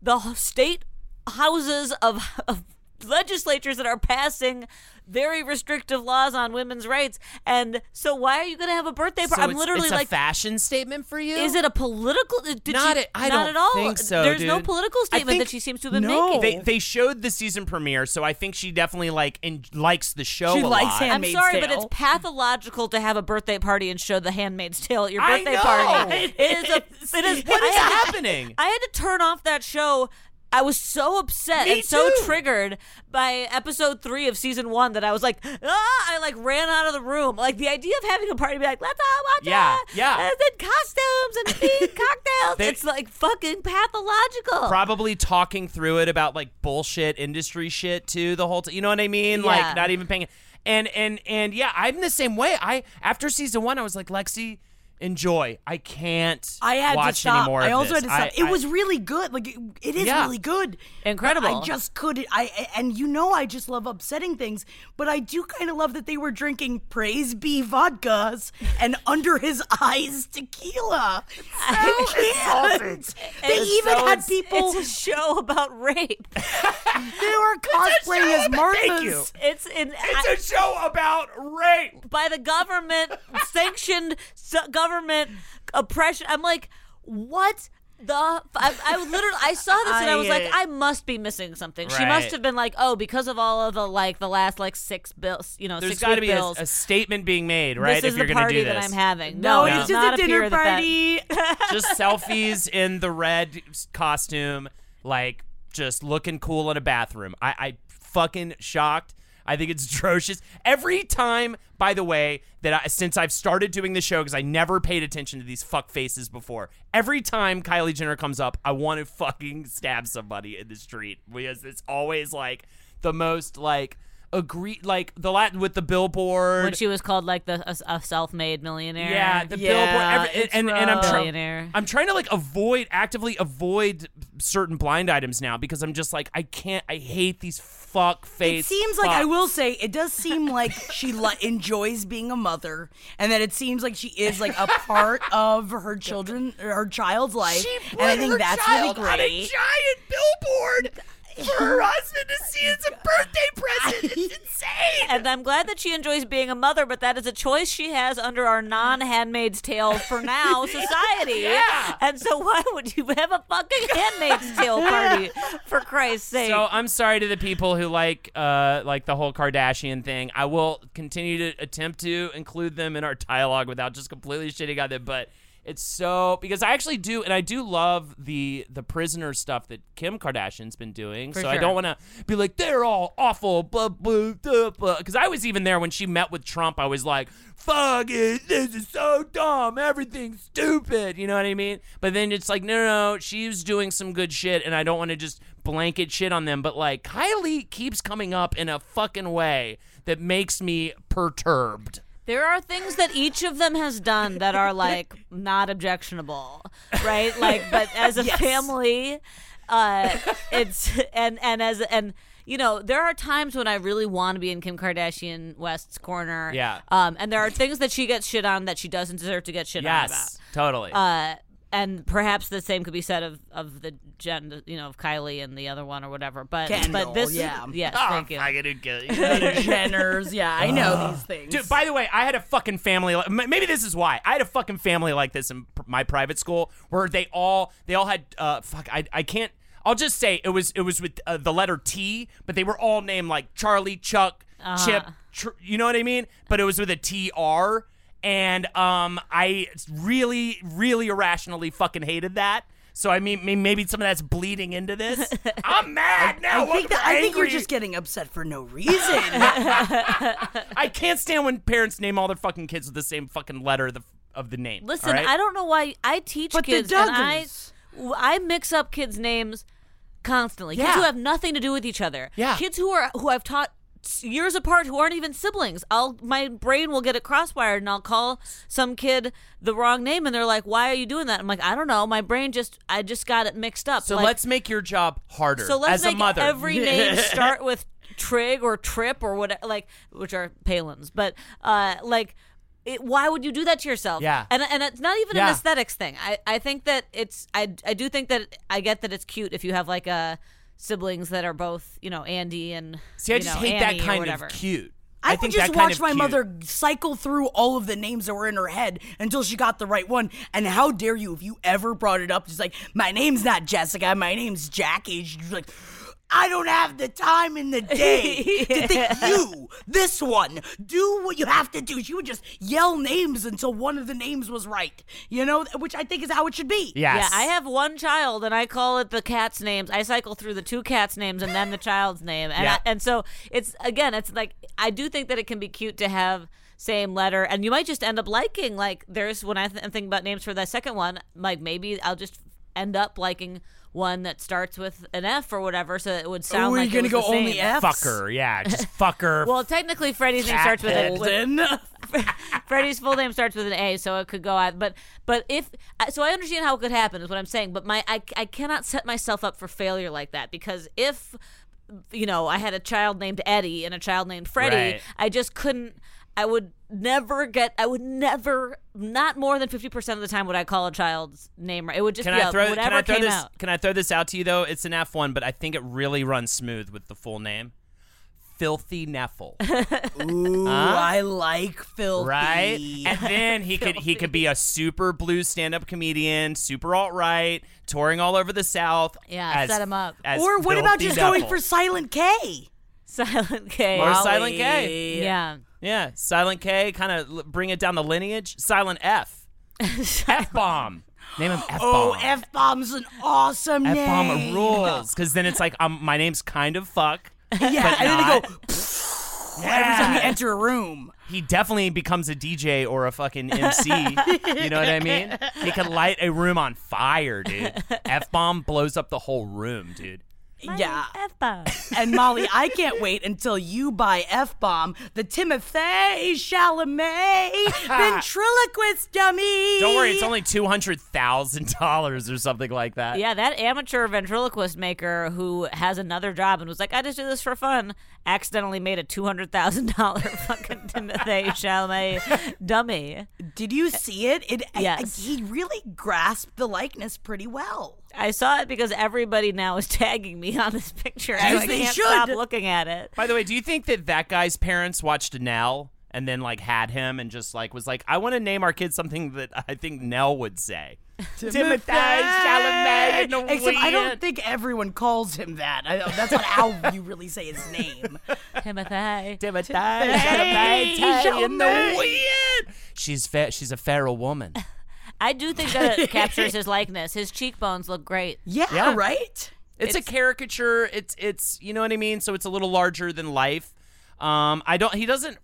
the state houses of, of legislatures that are passing very restrictive laws on women's rights. And so why are you going to have a birthday So party? I'm it's- literally it's a like fashion statement for you. is it a political? Did Not she, it- I not don't at all. think so, There's no political statement think- that she seems to have been No. making. They they showed the season premiere, so I think she definitely like in, likes the show. She a likes lot. him. I'm Handmaid's sorry, but it's pathological to have a birthday party and show The Handmaid's Tale at your I birthday know. party. It It is. A, it is. What I is had to- happening? I had to turn off that show. I was so upset Me and so too. triggered by episode three of season one that I was like, ah! I like ran out of the room. Like the idea of having a party, be like, let's all watch Yeah, it, yeah. and then costumes and cocktails. They- it's like fucking pathological. Probably talking through it about like bullshit industry shit too the whole time. You know what I mean? Yeah. Like not even paying. And and and yeah, I'm the same way. I after season one, I was like Lexi, enjoy. I can't I had watch to stop. any I also this. had to stop. I- it I- was really good. Like it, it is Yeah. really good. Incredible. I just couldn't. I and you know I just love upsetting things, but I do kind of love that they were drinking Praise Be vodkas and under his eyes tequila. I can't. They even so- had people. It's a show about rape. they were cosplaying as about- Marthas. It's in. It's a show about rape. by the government sanctioned s- government oppression. I'm like, what the? F-? I, I literally I saw this and I was like, I- I must be missing something. She must have been like, oh, because of all of the like the last like six bills, you know, There's six got to be a, bills. a statement being made, right? this if is you're the gonna party do this, that I'm having. No, No, it's it's just not a dinner appear that that- party. just selfies in the red costume, like just looking cool in a bathroom. I, I fucking shocked. I think it's atrocious. Every time, by the way, that I, since I've started doing the show, because I never paid attention to these fuck faces before, every time Kylie Jenner comes up, I want to fucking stab somebody in the street because it's always like the most like agree like the Latin with the billboard. when she was called like the a, a self-made millionaire. Yeah, the Yeah, billboard. Every, it's and, and I'm trying. I'm trying to like avoid actively avoid certain blind items now because I'm just like I can't. I hate these fuck face. It face. seems like I will say it does seem like she li- enjoys being a mother, and that it seems like she is like a part of her children, her child's life, She and I put think her that's really child on a great. giant billboard for her husband to see as a birthday present. It's insane. And I'm glad that she enjoys being a mother, but that is a choice she has under our non-Handmaid's Tale for now society. Yeah. And so why would you have a fucking Handmaid's Tale party? For Christ's sake. So I'm sorry to the people who like uh like the whole Kardashian thing. I will continue to attempt to include them in our dialogue without just completely shitting on them, but it's so because I actually do and I do love the the prisoner stuff that Kim Kardashian's been doing. For so I don't want to be like they're all awful blah blah blah blah because I was even there when she met with Trump. I was like, "Fuck it, this is so dumb. Everything's stupid." You know what I mean? But then it's like, no, no, no. She's doing some good shit, and I don't want to just blanket shit on them. But like, Kylie keeps coming up in a fucking way that makes me perturbed. There are things that each of them has done that are like not objectionable, right? Like, but as a family, uh, it's and and as and you know, there are times when I really want to be in Kim Kardashian West's corner. Yeah. Um, and there are things that she gets shit on that she doesn't deserve to get shit on about. Yes, totally. Uh, and perhaps the same could be said of, of the gen, you know, of Kylie and the other one or whatever. But but this, yeah. yes, Oh, thank you. fucking who cares? The Jenners, yeah, I know these things. Dude, by the way, I had a fucking family. li- m- Maybe this is why I had a fucking family like this in pr- my private school, where they all they all had uh fuck. I I can't. I'll just say it was it was with uh, the letter T, but they were all named like Charlie, Chuck, Chip. Tr- you know what I mean? But it was with a T R, and um, I really, really irrationally fucking hated that. So I mean, maybe some of that's bleeding into this. I'm mad now. I think Look, that I think you're just getting upset for no reason. I can't stand when parents name all their fucking kids with the same fucking letter of the, of the name. Listen, all right? I don't know why I teach But the kids and I I mix up kids' names constantly. Kids Yeah. who have nothing to do with each other. Yeah. Kids who are who I've taught s- years apart who aren't even siblings. I'll my brain will get it crosswired and I'll call some kid the wrong name and they're like, "Why are you doing that?" I'm like, "I don't know. My brain just I just got it mixed up." So Like, let's make your job harder so let's as make a mother. every name start with Trig or Trip or what, like which are Palins, but uh, like. It, why would you do that to yourself? Yeah. and and it's not even Yeah. an aesthetics thing. I, I think that it's I I do think that I get that it's cute if you have like a siblings that are both, you know, Andy and See, I you just know, hate that Annie or kind of cute. I, would think just that kind watch of my cute. mother cycle through all of the names that were in her head until she got the right one. And how dare you if you ever brought it up? She's like, my name's not Jessica, my name's Jackie. She's like, I don't have the time in the day to think you, this one, do what you have to do. She would just yell names until one of the names was right, you know, which I think is how it should be. Yes. Yeah, I have one child, and I call it the cat's names. I cycle through the two cats' names and then the child's name, and Yeah. I, and so it's again, it's like I do think that it can be cute to have same letter, and you might just end up liking like there's when I th- I'm thinking about names for the second one, like maybe I'll just end up liking one that starts with an F or whatever, so it would sound Oh, like you're it gonna was go the only same. F's? Fucker, yeah, just fucker. Well, technically, Freddie's name starts with a with, Holden. Freddie's full name starts with an A, so it could go out. But but if so, I understand how it could happen. Is what I'm saying. But my I I cannot set myself up for failure like that because if you know I had a child named Eddie and a child named Freddie, Right. I just couldn't. I would never get. I would never. Not more than fifty percent of the time would I call a child's name right. It would just can be I a- throw? whatever Can I throw came this? out. Can I throw this out to you though? It's an F one, but I think it really runs smooth with the full name. Filthy Knefel, Ooh, I like filthy. right? And then he could he could be a super blue stand up comedian, super alt right, touring all over the South. Yeah, as- set him up. Or what about Filthy just going for Silent K? Silent K. Or Silent K? Yeah. Yeah, Silent K, kind of bring it down the lineage. Silent F, F bomb. Name him F bomb. Oh, F bomb's an awesome name. F name. bomb rules because then it's like um, my name's kind of fuck. Yeah, but and then not. they go every time you enter a room. He definitely becomes a DJ or a fucking MC. you know what I mean? He can light a room on fire, dude. F bomb blows up the whole room, dude. Yeah. F bomb. And Molly, I can't wait until you buy F Bomb, the Timothée Chalamet ventriloquist dummy. Don't worry, it's only two hundred thousand dollars or something like that. Yeah, that amateur ventriloquist maker who has another job and was like, I just do this for fun, accidentally made a two hundred thousand dollar fucking Timothée Chalamet dummy. Did you see it? It I- Yes. I- he really grasped the likeness pretty well. I saw it because everybody now is tagging me on this picture. As I they can't should. stop looking at it. By the way, do you think that that guy's parents watched Nell and then like had him and just like was like, I want to name our kid something that I think Nell would say. Timothée Chalamet in the Except I don't think everyone calls him that. I, oh, that's not how you really say his name. Timothée. Timothée Hey, Chalamet in Chalamet. She's fa- she's a feral woman. I do think that it captures his likeness. His cheekbones look great. Yeah, Yeah. right? It's, a caricature. It's it's you know what I mean. So it's a little larger than life. Um, I don't. He doesn't.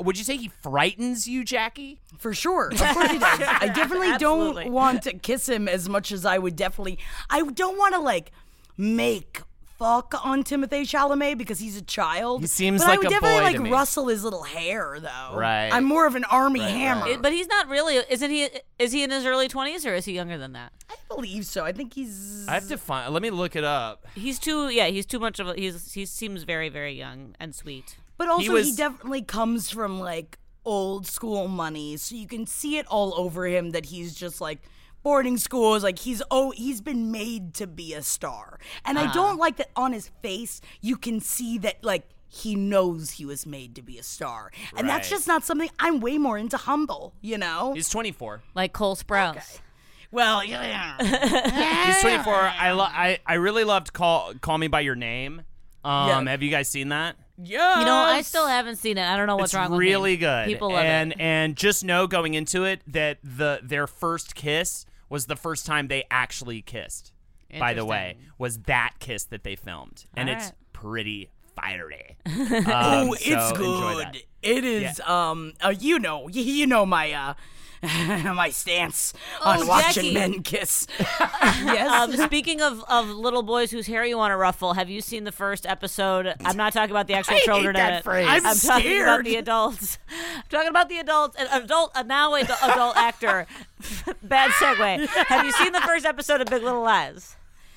Would you say he frightens you, Jackie? For sure. Of course he does. I definitely Absolutely. don't want to kiss him as much as I would definitely. I don't want to like make fuck on Timothy Chalamet because he's a child. He seems but like I would a definitely boy like to me. rustle his little hair though. Right. I'm more of an Armie Hammer. It- but he's not really. Isn't he? Is he in his early twenties or is he younger than that? I believe so. I think he's. I have to find. Let me look it up. He's too. Yeah, he's too much of a. He's he seems very very young and sweet. But also, he, was- definitely comes from like old school money, so you can see it all over him that he's just like boarding schools. Like he's oh, he's been made to be a star, and I don't like that on his face. You can see that like he knows he was made to be a star, and that's just not something I'm way more into. Humble, you know. He's 24. Like Cole Sprouse. well, yeah. He's 24. I lo- I I really loved call call me by your name. Um, Yeah. have you guys seen that? yeah. You know, I still haven't seen it. I don't know what's it's wrong with really good. People love and it. and just know going into it that the their first kiss was the first time they actually kissed. By the way, was that kiss that they filmed, and All it's right. pretty fiery. Oh, Um, it's so enjoy good. It is. Um, uh, you know, you know my uh, my stance on Oh, watching Jackie. men kiss. yes. Um, speaking of, of little boys whose hair you want to ruffle, have you seen the first episode? I'm not talking about the actual I hate children that in it. phrase. I'm I'm talking about the adults. I'm talking about the adults. An adult, a now ad- adult actor. Bad segue. Have you seen the first episode of Big Little Lies?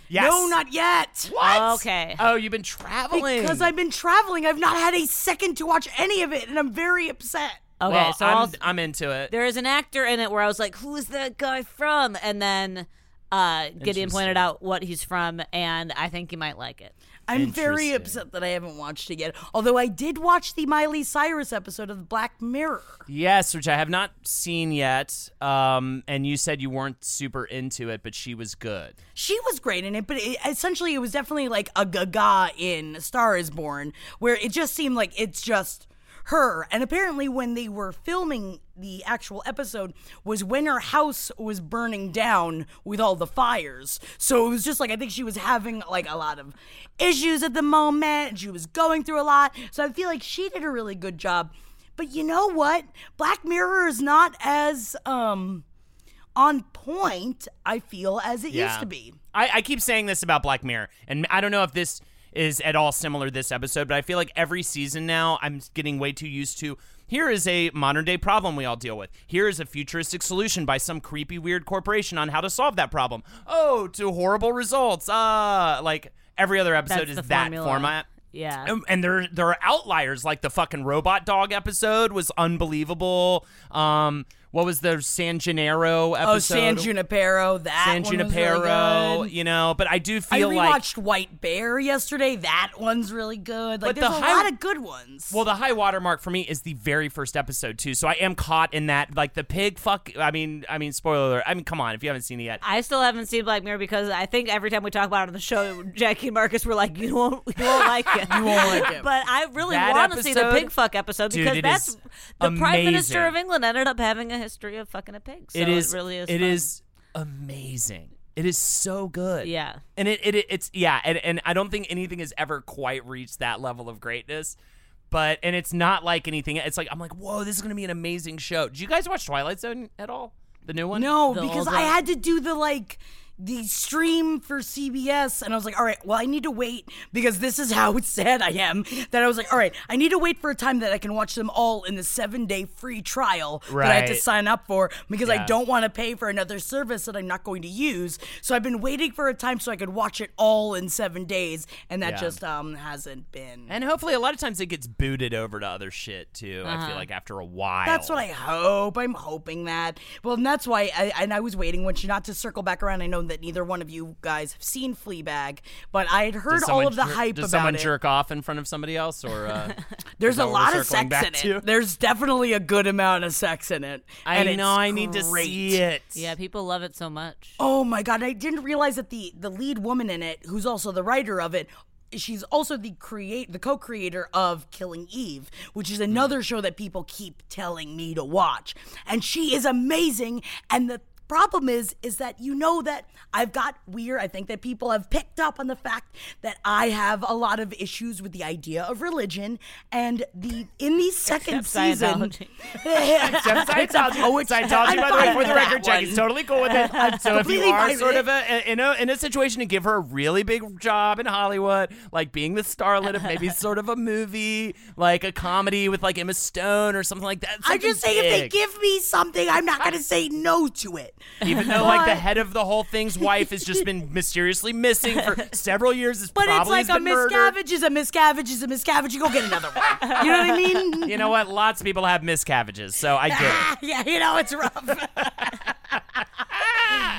Yes. No, not yet. What? Okay. Oh, you've been traveling. Because I've been traveling, I've not had a second to watch any of it, and I'm very upset. Okay, well, so I'm, I'll, I'm into it. there is an actor in it where I was like, "Who is that guy from?" And then Uh, Gideon pointed out what he's from, and I think you might like it. I'm very upset that I haven't watched it yet. Although I did watch the Miley Cyrus episode of The Black Mirror. Yes, which I have not seen yet. Um, and you said you weren't super into it, but she was good. She was great in it, but it, essentially it was definitely like a gaga in Star is Born, where it just seemed like it's just her. And apparently, when they were filming the actual episode, was when her house was burning down with all the fires. So it was just like I think she was having like a lot of issues at the moment. She was going through a lot. So I feel like she did a really good job. But you know what? Black Mirror is not as um on point, I feel, as it used to be. I, I keep saying this about Black Mirror, and I don't know if this is at all similar this episode, but I feel like every season now I'm getting way too used to. Here is a modern day problem we all deal with. Here is a futuristic solution by some creepy, weird corporation on how to solve that problem. Oh, to horrible results. Ah, like every other episode That's is that formula. format. Yeah. And, and there there are outliers like the fucking robot dog episode was unbelievable. Um, what was the San Gennaro episode? Oh, San Junipero, that San one was Junipero, really good. you know, but I do I feel like I rewatched White Bear yesterday. That one's really good. Like, But there's the a high- lot of good ones. well, the high watermark for me is the very first episode too. So I am caught in that, like the pig fuck. I mean, I mean, spoiler alert. I mean, come on, if you haven't seen it yet, I still haven't seen Black Mirror because I think every time we talk about it on the show, Jackie and Marcus were like, "You won't, you won't like it. you won't like it. But I really want to see the pig fuck episode because it that's is the Prime Minister of England ended up having a history of fucking a pig. So it is really is. It fun. is amazing. It is so good. Yeah. and it, it it's yeah, and, and I don't think anything has ever quite reached that level of greatness. But and it's not like anything. It's like I'm like, whoa, this is gonna be an amazing show. Did you guys watch Twilight Zone at all? The new one? no, The because old I had to do the like the stream for CBS, and I was like, all right, well, I need to wait because this is how sad I am. That I was like, all right, I need to wait for a time that I can watch them all in the seven day free trial that I had to sign up for because I don't want to pay for another service that I'm not going to use. So I've been waiting for a time so I could watch it all in seven days, and that Yeah. just um hasn't been. And hopefully, a lot of times it gets booted over to other shit too. I feel like after a while. That's what I hope. I'm hoping that. Well, and that's why. I, and I was waiting when she not to circle back around. I know that neither one of you guys have seen Fleabag, but I had heard all of the jer- hype Does about someone it. jerk off in front of somebody else, or uh, There's a lot of sex back in to? it. There's definitely a good amount of sex in it. I and know I need to see it. Yeah, people love it so much. Oh my god, I didn't realize that the the lead woman in it, who's also the writer of it, she's also the create the co-creator of Killing Eve, which is another show that people keep telling me to watch. And she is amazing and the problem is is that you know that I've got weird I think that people have picked up on the fact that I have a lot of issues with the idea of religion and the in the second Except season Scientology. Except Scientology. Oh, it's- Scientology, I'm by the way, for the record, Jackie's one. totally cool with it. so if you are sort of a, in a in a situation to give her a really big job in Hollywood, like being the starlet of maybe sort of a movie, like a comedy with like Emma Stone or something like that. I'm just saying if they give me something, I'm not gonna say no to it. Even though like the head of the whole thing's wife has just been mysteriously missing for several years, is But it's probably like has a been murdered. miscavige is a miscavige is a miscavige. You go get another one. You know what I mean? You know what? Lots of people have miscavages, so I get it. yeah, you know it's rough.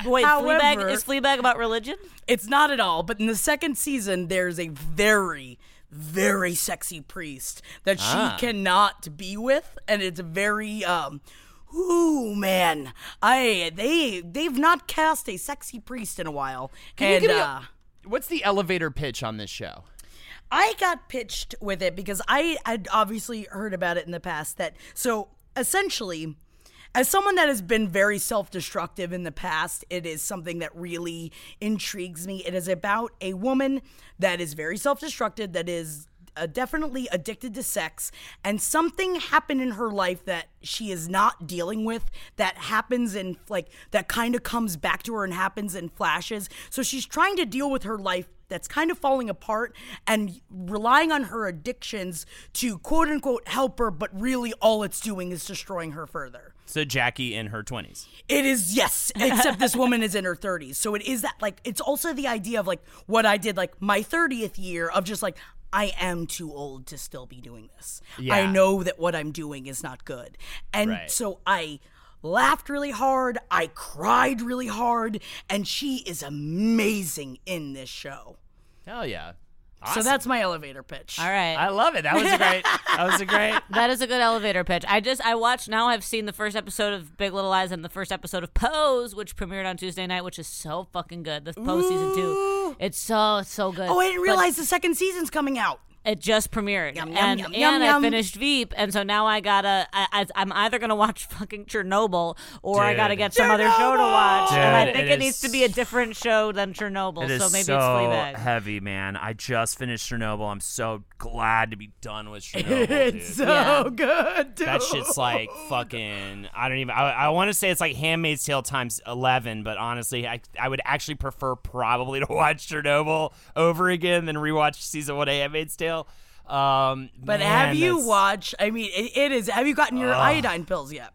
Wait, However- Fleabag is Fleabag about religion? it's not at all. But in the second season, there's a very, very sexy priest that Ah. she cannot be with, and it's very um. Ooh man, I they they've not cast a sexy priest in a while, Can you and give me a- uh, What's the elevator pitch on this show? I got pitched with it because I had obviously heard about it in the past that so essentially as someone that has been very self-destructive in the past, it is something that really intrigues me. It is about a woman that is very self-destructive that is uh, definitely addicted to sex and something happened in her life that she is not dealing with that happens in like that kind of comes back to her and happens in flashes so she's trying to deal with her life that's kind of falling apart and relying on her addictions to quote unquote help her but really all it's doing is destroying her further So Jackie in her twenties. it is yes, except this woman is in her 30s. So it is that like it's also the idea of like what I did like my 30th year of just like I am too old to still be doing this. I know that what I'm doing is not good. And Right. so I laughed really hard. I cried really hard. And she is amazing in this show. Hell yeah. So that's my elevator pitch. All right. I love it. That was a great. That was a great. That is a good elevator pitch. I just I watched now. I've seen the first episode of Big Little Lies and the first episode of Pose, which premiered on Tuesday night, which is so fucking good. The Pose season two, it's so so good. Oh, I didn't But realize the second season's coming out. It just premiered, Yum, yum, and yum, and yum, I yum. finished Veep, and so now I gotta. I, I, I'm either gonna watch fucking Chernobyl or I gotta get some other show to watch, and I think it it, needs to be a different show than Chernobyl. It is so maybe so it's Fleabag. heavy, man. I just finished Chernobyl. I'm so glad to be done with Chernobyl, dude. It's so Yeah. good, dude. That shit's like fucking. I don't even. I, I want to say it's like Handmaid's Tale times eleven, but honestly, I I would actually prefer probably to watch Chernobyl over again than rewatch season one of Handmaid's Tale. Um, But man, have you that's- watched? I mean, it, it is. Have you gotten your iodine pills yet?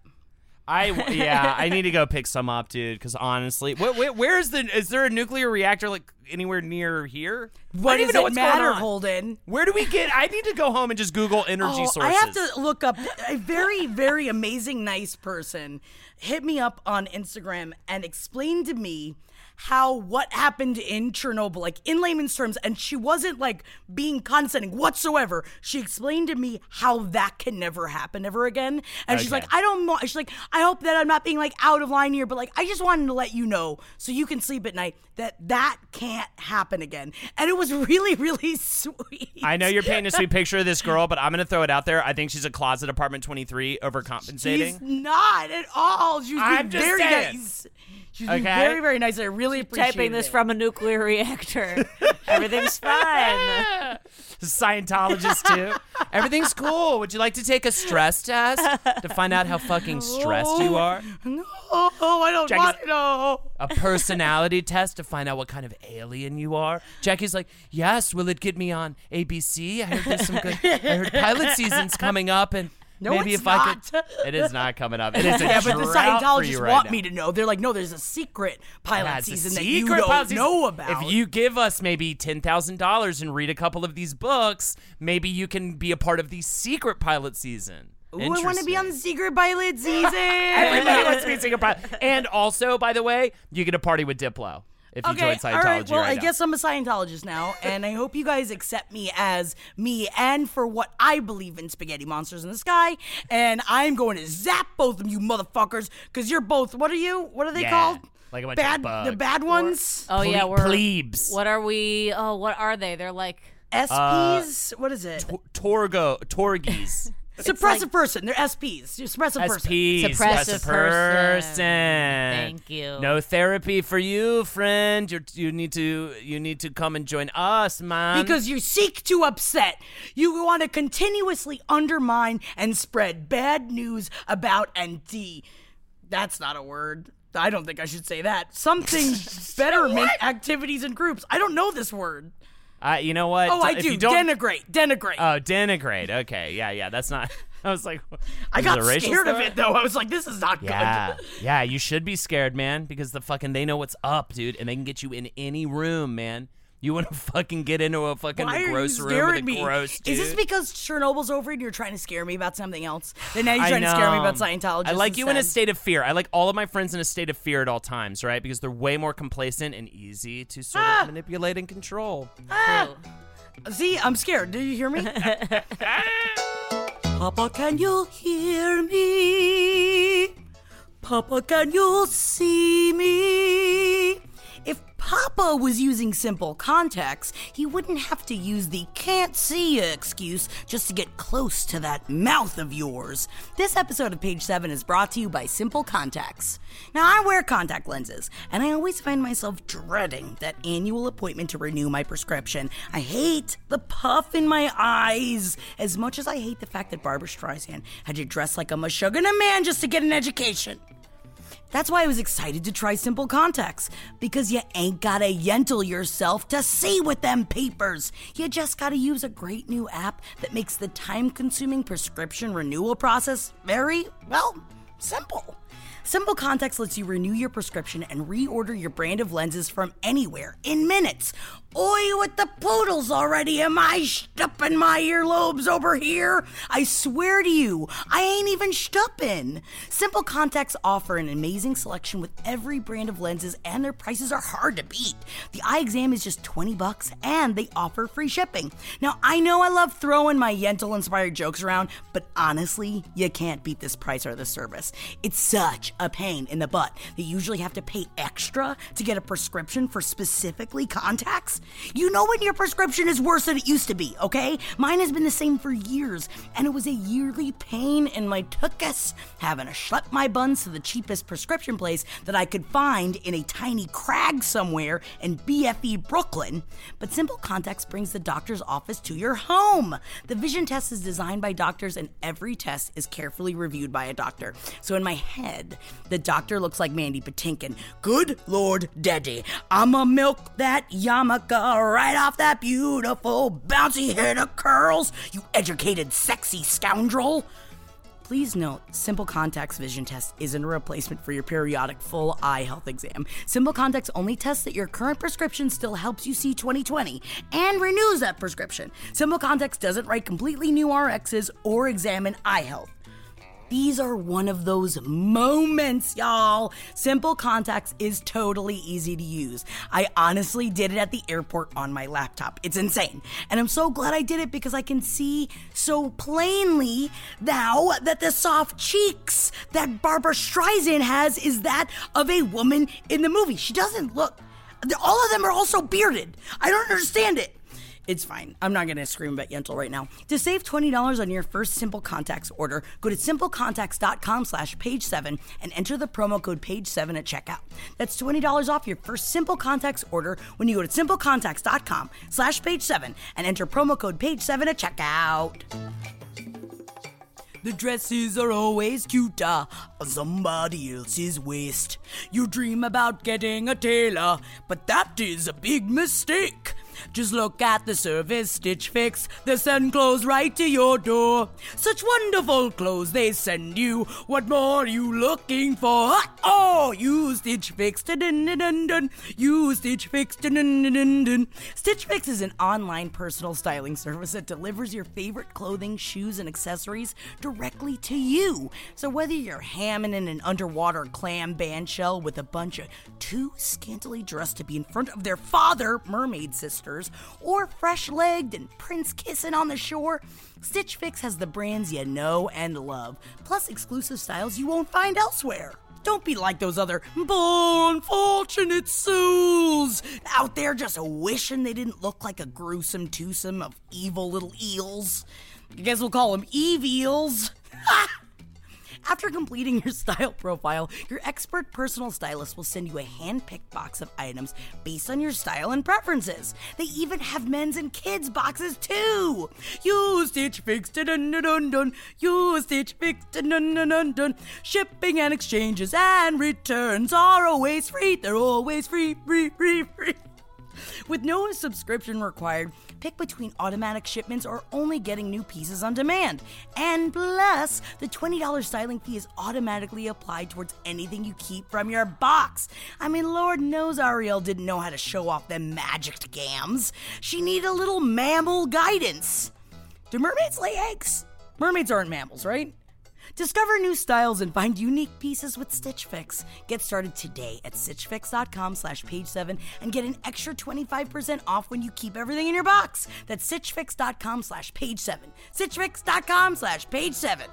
I yeah, I need to go pick some up, dude. Because honestly, wh- wh- where is the? Is there a nuclear reactor like anywhere near here? I What don't even does know it what's matter, going on. Holden? Where do we get? I need to go home and just Google energy Oh, sources. I have to look up a very, very amazing, nice person hit me up on Instagram and explained to me how what happened in Chernobyl, like in layman's terms, and she wasn't like being condescending whatsoever. She explained to me how that can never happen ever again. And she's like, I don't know. She's like, I hope that I'm not being like out of line here, but like, I just wanted to let you know so you can sleep at night that that can't happen again. And it was really, really sweet. I know you're painting a sweet picture of this girl, but I'm gonna throw it out there. I think she's a closet apartment 23 overcompensating. She's not at all. She was I'm just very saying. nice. She's being Okay. very, very nice. I really appreciate Typing this it. from a nuclear reactor. Everything's fine. Scientologist too. Everything's cool. Would you like to take a stress test to find out how fucking stressed you are? No, I don't Jackie's- want to know. A personality test to find out what kind of alien you are. Jackie's like, yes. Will it get me on ABC? I heard there's some good. I heard pilot season's coming up, and No, maybe it's if I not. could. It is not coming up. It is a Yeah, but the Scientologists right want now. me to know. They're like, no, there's a secret pilot Yeah, season that you secret don't know about. If you give us maybe ten thousand dollars and read a couple of these books, maybe you can be a part of the secret pilot season. Ooh, I want to be on the secret pilot season. Everybody wants to be a secret pilot. And also, by the way, you get a party with Diplo if you Okay, join Scientology all right. Well, right I now. guess I'm a Scientologist now, and I hope you guys accept me as me and for what I believe in spaghetti monsters in the sky. And I'm going to zap both of you motherfuckers because you're both. What are you? What are they Yeah, called? like a bunch of bad, the bad ones. Oh yeah, we're plebes. What are we? Oh, what are they? They're like SPs. Uh, what is it? Torgo, Torgies. Suppressive person. They're SPs. You're suppressive person. Suppressive That's person. person. Thank you. No therapy for you, friend. You're, you need to you need to come and join us, man. Because you seek to upset. You want to continuously undermine and spread bad news about and de. That's not a word. I don't think I should say that. Something betterment activities and groups. I don't know this word. Uh, you know what? Oh, I If do. You don't, Denigrate. Denigrate. oh, denigrate. Okay, yeah, yeah. That's not. I was like, I got scared of it though. I was like, this is not Yeah, good. yeah. You should be scared, man, because the fucking they know what's up, dude, and they can get you in any room, man. You want to fucking get into a fucking Why are you gross room with a me? gross dude? Is this because Chernobyl's over and you're trying to scare me about something else? Then now you're I trying to scare me about Scientology. I like you in a state of fear. I like all of my friends in a state of fear at all times, right? Because they're way more complacent and easy to sort Ah. of manipulate and control. True. See, I'm scared. Do you hear me? Papa, can you hear me? Papa, can you see me? If Papa was using simple contacts, he wouldn't have to use the can't see excuse just to get close to that mouth of yours. This episode of Page 7 is brought to you by Simple Contacts. Now, I wear contact lenses, and I always find myself dreading that annual appointment to renew my prescription. I hate the puff in my eyes as much as I hate the fact that Barbra Streisand had to dress like a Meshuggah man just to get an education. That's why I was excited to try Simple Contacts, because you ain't gotta Yentl yourself to see with them papers. You just gotta use a great new app that makes the time consuming prescription renewal process very, well, Simple. Simple Contacts lets you renew your prescription and reorder your brand of lenses from anywhere in minutes. Oi, with the poodles already. Am I stupping my earlobes over here? I swear to you, I ain't even stupping. Simple Contacts offer an amazing selection with every brand of lenses, and their prices are hard to beat. The eye exam is just 20 bucks, and they offer free shipping. Now, I know I love throwing my Yentl inspired jokes around, but honestly, you can't beat this price or this service. It's such a pain in the butt They usually have to pay extra to get a prescription for specifically contacts. You know when your prescription is worse than it used to be, okay? Mine has been the same for years, and it was a yearly pain in my tuchus having to schlep my buns to the cheapest prescription place that I could find in a tiny crag somewhere in BFE Brooklyn. But Simple Contacts brings the doctor's office to your home. The vision test is designed by doctors, and every test is carefully reviewed by a doctor. So in my head, the doctor looks like Mandy Patinkin. Good Lord Daddy, I'ma milk that yarmulke right off that beautiful bouncy head of curls, you educated, sexy scoundrel. Please note, Simple Contacts vision test isn't a replacement for your periodic full eye health exam. Simple Contacts only tests that your current prescription still helps you see 2020 and renews that prescription. Simple Contacts doesn't write completely new RXs or examine eye health. These are one of those moments, y'all. Simple Contacts is totally easy to use. I honestly did it at the airport on my laptop. It's insane. And I'm so glad I did it because I can see so plainly now that the soft cheeks that Barbra Streisand has is that of a woman in the movie. She doesn't look. All of them are also bearded. I don't understand it. It's fine. I'm not going to scream about Yentl right now. To save $20 on your first Simple Contacts order, go to simplecontacts.com slash page 7 and enter the promo code page 7 at checkout. That's $20 off your first Simple Contacts order when you go to simplecontacts.com slash page 7 and enter promo code page 7 at checkout. The dresses are always cuter on somebody else's waist. You dream about getting a tailor, but that is a big mistake. Just look at the service Stitch Fix. They send clothes right to your door. Such wonderful clothes they send you. What more are you looking for? Oh, you Stitch Fix. Dun-dun-dun-dun. You Stitch Fix. Stitch Fix is an online personal styling service that delivers your favorite clothing, shoes, and accessories directly to you. So whether you're hamming in an underwater clam band shell with a bunch of too scantily dressed to be in front of their father, mermaid sisters, or fresh legged and prince kissing on the shore, Stitch Fix has the brands you know and love, plus exclusive styles you won't find elsewhere. Don't be like those other unfortunate souls out there just wishing they didn't look like a gruesome twosome of evil little eels. I guess we'll call them Eve eels. After completing your style profile, your expert personal stylist will send you a hand picked box of items based on your style and preferences. They even have men's and kids' boxes too. You Stitch Fix, dun dun dun dun. You Stitch Fix, dun dun dun dun dun. Shipping and exchanges and returns are always free. They're always free, free, free, free. With no subscription required, pick between automatic shipments or only getting new pieces on demand. And plus, the $20 styling fee is automatically applied towards anything you keep from your box. I mean, Lord knows Ariel didn't know how to show off them magic gams. She needed a little mammal guidance. Do mermaids lay eggs? Mermaids aren't mammals, right? Discover new styles and find unique pieces with Stitch Fix. Get started today at stitchfix.com slash page 7 and get an extra 25% off when you keep everything in your box. That's stitchfix.com slash page 7. stitchfix.com slash page 7.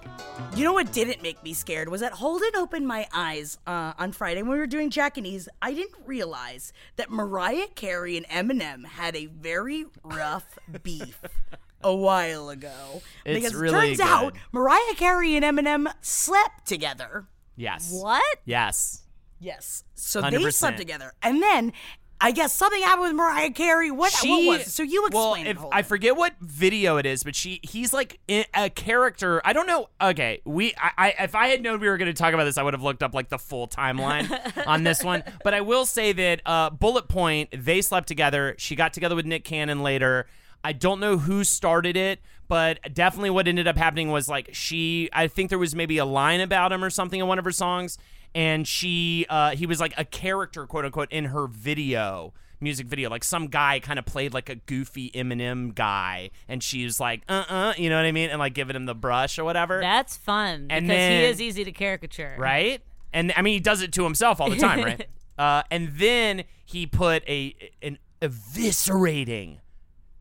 You know what didn't make me scared was that Holden opened my eyes uh, on Friday when we were doing Jackanese. I didn't realize that Mariah Carey and Eminem had a very rough beef a while ago. It's because really turns out. Mariah Carey and Eminem slept together. Yes. What? Yes. Yes. So they 100%. slept together. And then I guess something happened with Mariah Carey. What, what was it? So you well, explain it. if. I forget what video it is, but she he's like a character. I don't know. Okay, we I, I if I had known we were going to talk about this, I would have looked up like the full timeline on this one. But I will say that uh, Bullet Point they slept together. She got together with Nick Cannon later. I don't know who started it, but definitely what ended up happening was like she I think there was maybe a line about him or something in one of her songs and she uh he was like a character quote unquote in her video music video like some guy kind of played like a goofy Eminem guy and she was like uh-uh you know what I mean and like giving him the brush or whatever That's fun And because he is easy to caricature. right? And I mean, he does it to himself all the time, right? uh, and then he put a an eviscerating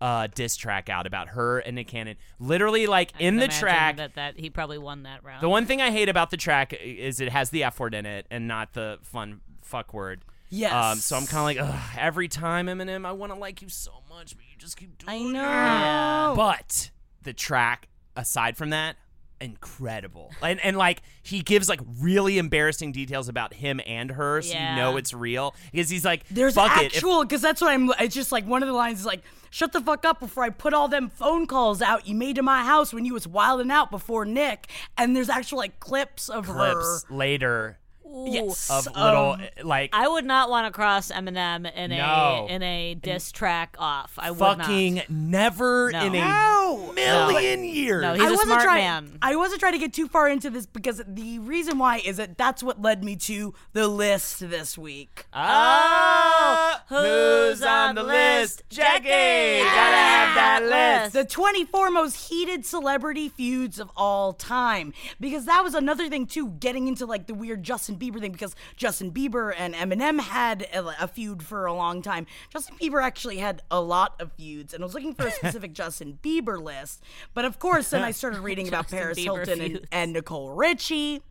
uh, diss track out about her and Nick Cannon. Literally, like in the track. that, that he probably won that round. The one thing I hate about the track is it has the F word in it and not the fun fuck word. Yes. Um, so I'm kind of like, Ugh, every time Eminem, I want to like you so much, but you just keep doing I know. it. But the track, aside from that, incredible. And and like he gives like really embarrassing details about him and her, so Yeah. you know it's real. Because he's like, There's fuck it. if- actual because that's what I'm. It's just like one of the lines is like, "Shut the fuck up before I put all them phone calls out you made to my house when you was wilding out before Nick." And there's actual like clips of clips her. later Ooh. Yes, of um, little like I would not want to cross Eminem in No. a in a diss track off. I would not. fucking never No. in a No. million years. No, he's I a wasn't smart trying. man. I wasn't trying to get too far into this because the reason why is that that's what led me to the list this week. Oh, who's on the list? Jackie, gotta have that list. The 24 most heated celebrity feuds of all time. Because that was another thing, too, getting into like the weird Justin Bieber thing. Because Justin Bieber and Eminem had a, a feud for a long time. Justin Bieber actually had a lot of feuds. And I was looking for a specific Justin Bieber list. But of course, then I started reading about Paris Bieber Hilton and, and Nicole Richie.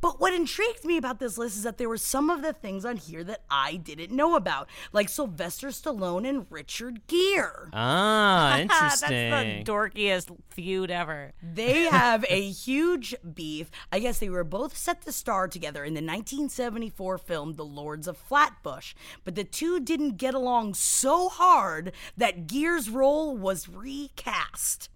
But what intrigued me about this list is that there were some of the things on here that I didn't know about, like Sylvester Stallone and Richard Gere. Ah, interesting. That's the dorkiest feud ever. They have a huge beef. I guess they were both set to star together in the 1974 film The Lords of Flatbush, but the two didn't get along so hard that Gere's role was recast.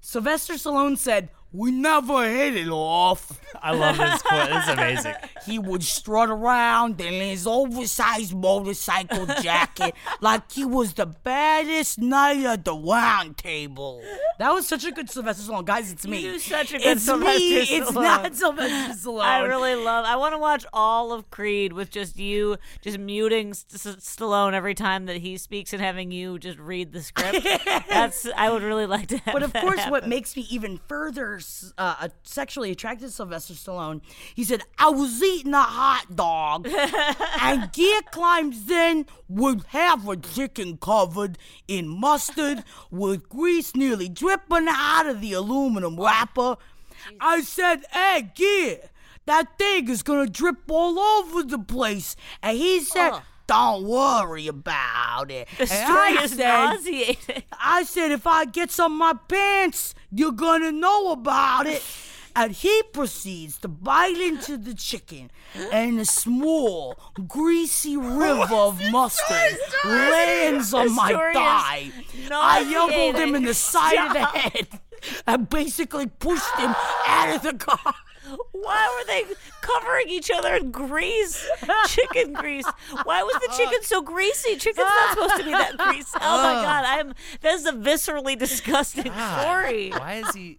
Sylvester Stallone said, We never hit it off. I love this quote. Is amazing. He would strut around in his oversized motorcycle jacket like he was the baddest knight at the round table. That was such a good Sylvester Stallone. Guys, it's me. do such a good it's Sylvester me. It's not Sylvester Stallone. I really love. I want to watch all of Creed with just you, just muting St- Stallone every time that he speaks and having you just read the script. That's. I would really like to. Have But of course, what makes me even further uh, uh, sexually attracted to Sylvester Stallone, he said, I was eating a hot dog, and Gere climbs in with half a chicken covered in mustard, with grease nearly dripping out of the aluminum wrapper. I said, Hey, Gere, that thing is gonna drip all over the place. And he said, Ugh. Don't worry about it. the story I is said, nauseating. I said, if I get some of my pants, you're gonna know about it. And he proceeds to bite into the chicken, and a small, greasy river of mustard lands on my thigh. I elbowed him in the side of the head and basically pushed him out of the car. Why were they covering each other in grease? Chicken grease. Why was the chicken so greasy? Chicken's not supposed to be that greasy. Oh my god, I'm that's a viscerally disgusting story. Why is he?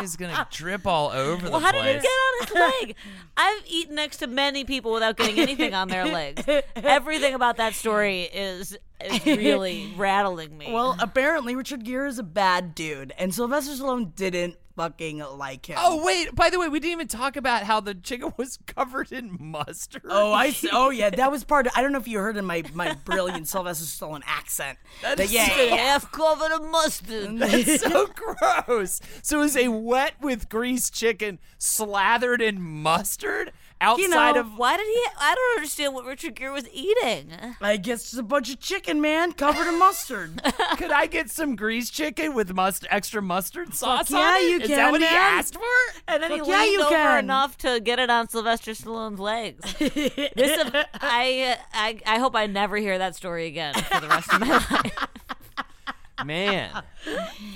He's gonna drip all over the Well, the how did place. it get on his leg? I've eaten next to many people without getting anything on their legs. Everything about that story is is really rattling me. Well, apparently Richard Gere is a bad dude, and Sylvester Stallone didn't fucking like him. Oh wait! By the way, we didn't even talk about how the chicken was covered in mustard. Oh, I see. Oh, yeah, that was part. Of, I don't know if you heard in my my brilliant Sylvester Stallone accent. That, is yeah, so- half covered in mustard. That's so gross. So is a wet with grease chicken slathered in mustard outside know, of Why did he? I don't understand what Richard Gere was eating. I guess it's a bunch of chicken, man, covered in mustard. Could I get some grease chicken with must extra mustard sauce yeah, on it? you Is can, that what he man. asked for? And then he Fuck yeah, leaned you over can. enough to get it on Sylvester Stallone's legs. this, I, I, I hope I never hear that story again for the rest of my life. Man,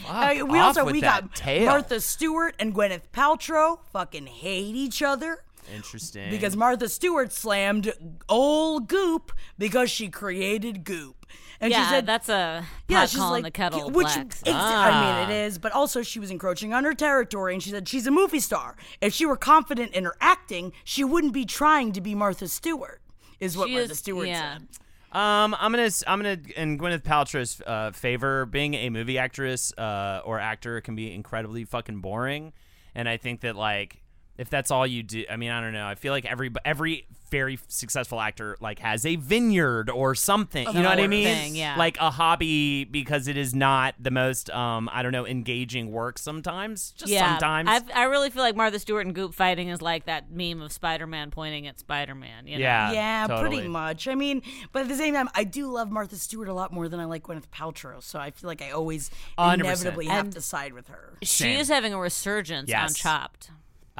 Uh, we also we got tail. Martha Stewart and Gwyneth Paltrow fucking hate each other. Interesting. because Martha Stewart slammed old Goop because she created Goop. And yeah, she said that's a yeah, pot she's calling like, the kettle which black. ex- I mean it is, but also she was encroaching on her territory, and she said she's a movie star. If she were confident in her acting, she wouldn't be trying to be Martha Stewart. Is what She Martha is- Stewart yeah. said. Um, I'm gonna, s- I'm gonna, in Gwyneth Paltrow's uh, favor, being a movie actress uh, or actor can be incredibly fucking boring, and I think that like if that's all you do, I mean, I don't know. I feel like every every very successful actor like has a vineyard or something. you know what I mean? thing, yeah. Like a hobby because it is not the most, um, I don't know, engaging work sometimes. Just yeah, sometimes. I've, I really feel like Martha Stewart and Goop fighting is like that meme of Spider-Man pointing at Spider-Man. You know? yeah, yeah, totally. pretty much. I mean, but at the same time, I do love Martha Stewart a lot more than I like Gwyneth Paltrow. So I feel like I always 100%. inevitably have And- to side with her. She Same. is having a resurgence on Chopped.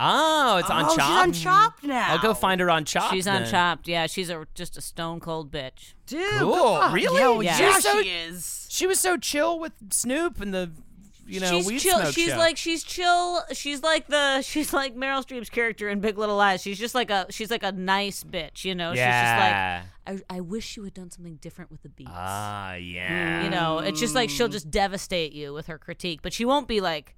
Oh, it's on oh, Chopped. she's on Chopped now. I'll go find her on Chopped. She's on then. Chopped. Yeah, she's a just a stone cold bitch. Dude, Cool. Really? Hell Yeah. yeah, She's so- she is. She was so chill with Snoop and the, you know, she's weed chill. smoke She's show. like she's chill. She's like the she's like Meryl Streep's character in Big Little Lies. She's just like a she's like a nice bitch. You know. yeah. She's just like I, I wish you had done something different with the beats. Ah, yeah. you know, it's just like she'll just devastate you with her critique, but she won't be like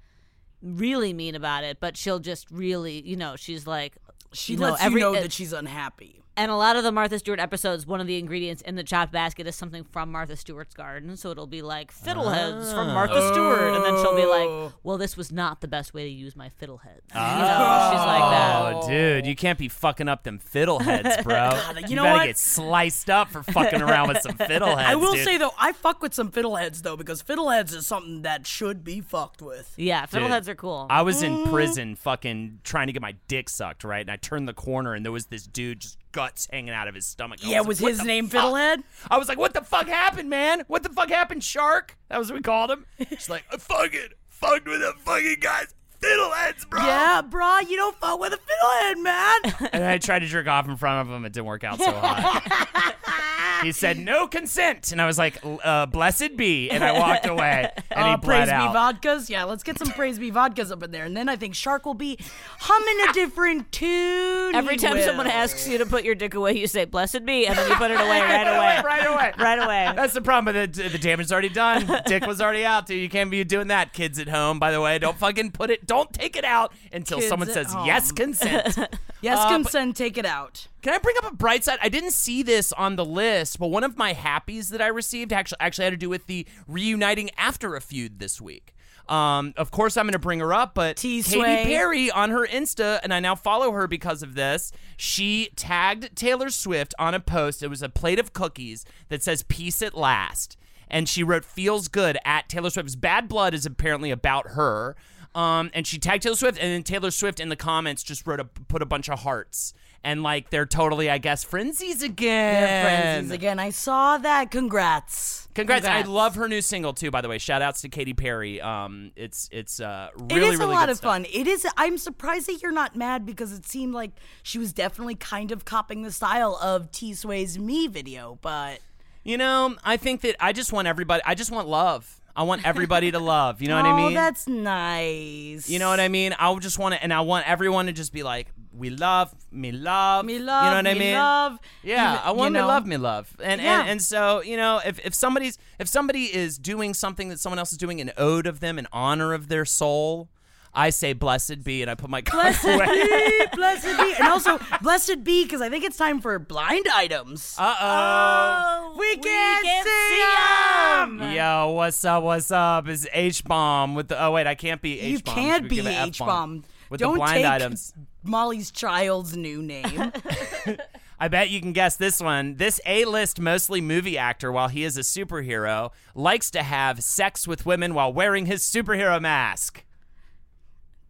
really mean about it. But she'll just really, you know, she's like She you know, lets every- you know uh, that she's unhappy. And a lot of the Martha Stewart episodes, one of the ingredients in the chopped basket is something from Martha Stewart's garden. So it'll be like fiddleheads from ah. Martha Stewart. And then she'll be like, oh. well, this was not the best way to use my fiddleheads. You ah. know, she's like that. Oh, dude, you can't be fucking up them fiddleheads, bro. you you know better what? get sliced up for fucking around with some fiddleheads. I will dude. say though, I fuck with some fiddleheads though because fiddleheads is something that should be fucked with. Yeah, Dude, fiddleheads are cool. I was in prison, fucking trying to get my dick sucked, right? And I turned the corner, and there was this dude just guts hanging out of his stomach. I Yeah, like, was "What his name fuck?" Fiddlehead? I was like, "What the fuck happened, man? What the fuck happened, Shark?" That was what we called him. He's like, "I fucking fucked with a fucking guy's fiddleheads, bro." Yeah, bro, you don't fuck with a fiddlehead, man. And I tried to jerk off in front of him. It didn't work out so hot. he said no consent, and I was like, uh, "Blessed be," and I walked away. And he Uh, bled praise out. be vodkas. Yeah, let's get some praise be vodkas up in there, and then I think Shark will be humming a different tune. Every time will. someone asks you to put your dick away, you say, blessed be, and then you put it away right away. right away. Right away. That's the problem. The, the damage is already done. Dick was already out, dude. You can't be doing that, kids at home. By the way, don't fucking put it. Don't take it out until Kids someone says home. yes, consent. yes, Uh, but- consent, take it out. Can I bring up a bright side? I didn't see this on the list, but one of my happies that I received actually actually had to do with the reuniting after a feud this week. Um, of course, I'm going to bring her up, but Katy T-Sway. Perry on her Insta, and I now follow her because of this. She tagged Taylor Swift on a post. It was a plate of cookies that says "Peace at last," and she wrote "Feels good" at Taylor Swift's Bad Blood is apparently about her. Um, and she tagged Taylor Swift, and then Taylor Swift in the comments just wrote a put a bunch of hearts, and like they're totally, I guess, frenzies again. They're friends again. I saw that. Congrats. Congrats. Congrats. I love her new single too. By the way, shout outs to Katy Perry. Um, it's it's uh It really is really a lot good of stuff. fun. It is. I'm surprised that you're not mad because it seemed like she was definitely kind of copying the style of T Sway's "Me" video, but You know, I think that I just want everybody. I just want love. I want everybody to love. You know what oh, I mean? Oh, that's nice. You know what I mean? I just want to, and I want everyone to just be like, "We love me, love Me love. You know what I mean? Love. Yeah, Even- I want you me love me love, and, Yeah. and and so you know, if if somebody's if somebody is doing something that someone else is doing in ode of them, in honor of their soul, I say blessed be, and I put my card Blessed away. be, blessed be, and also blessed be because I think it's time for blind items. Uh oh. we can't, can't see them. Yo, what's up? What's up? Is H bomb with the? Oh wait, I can't be H You bomb. can't be H bomb. with Don't the blind take items. Molly's child's new name. I bet you can guess this one. This A-list, mostly movie actor, while he is a superhero, likes to have sex with women while wearing his superhero mask.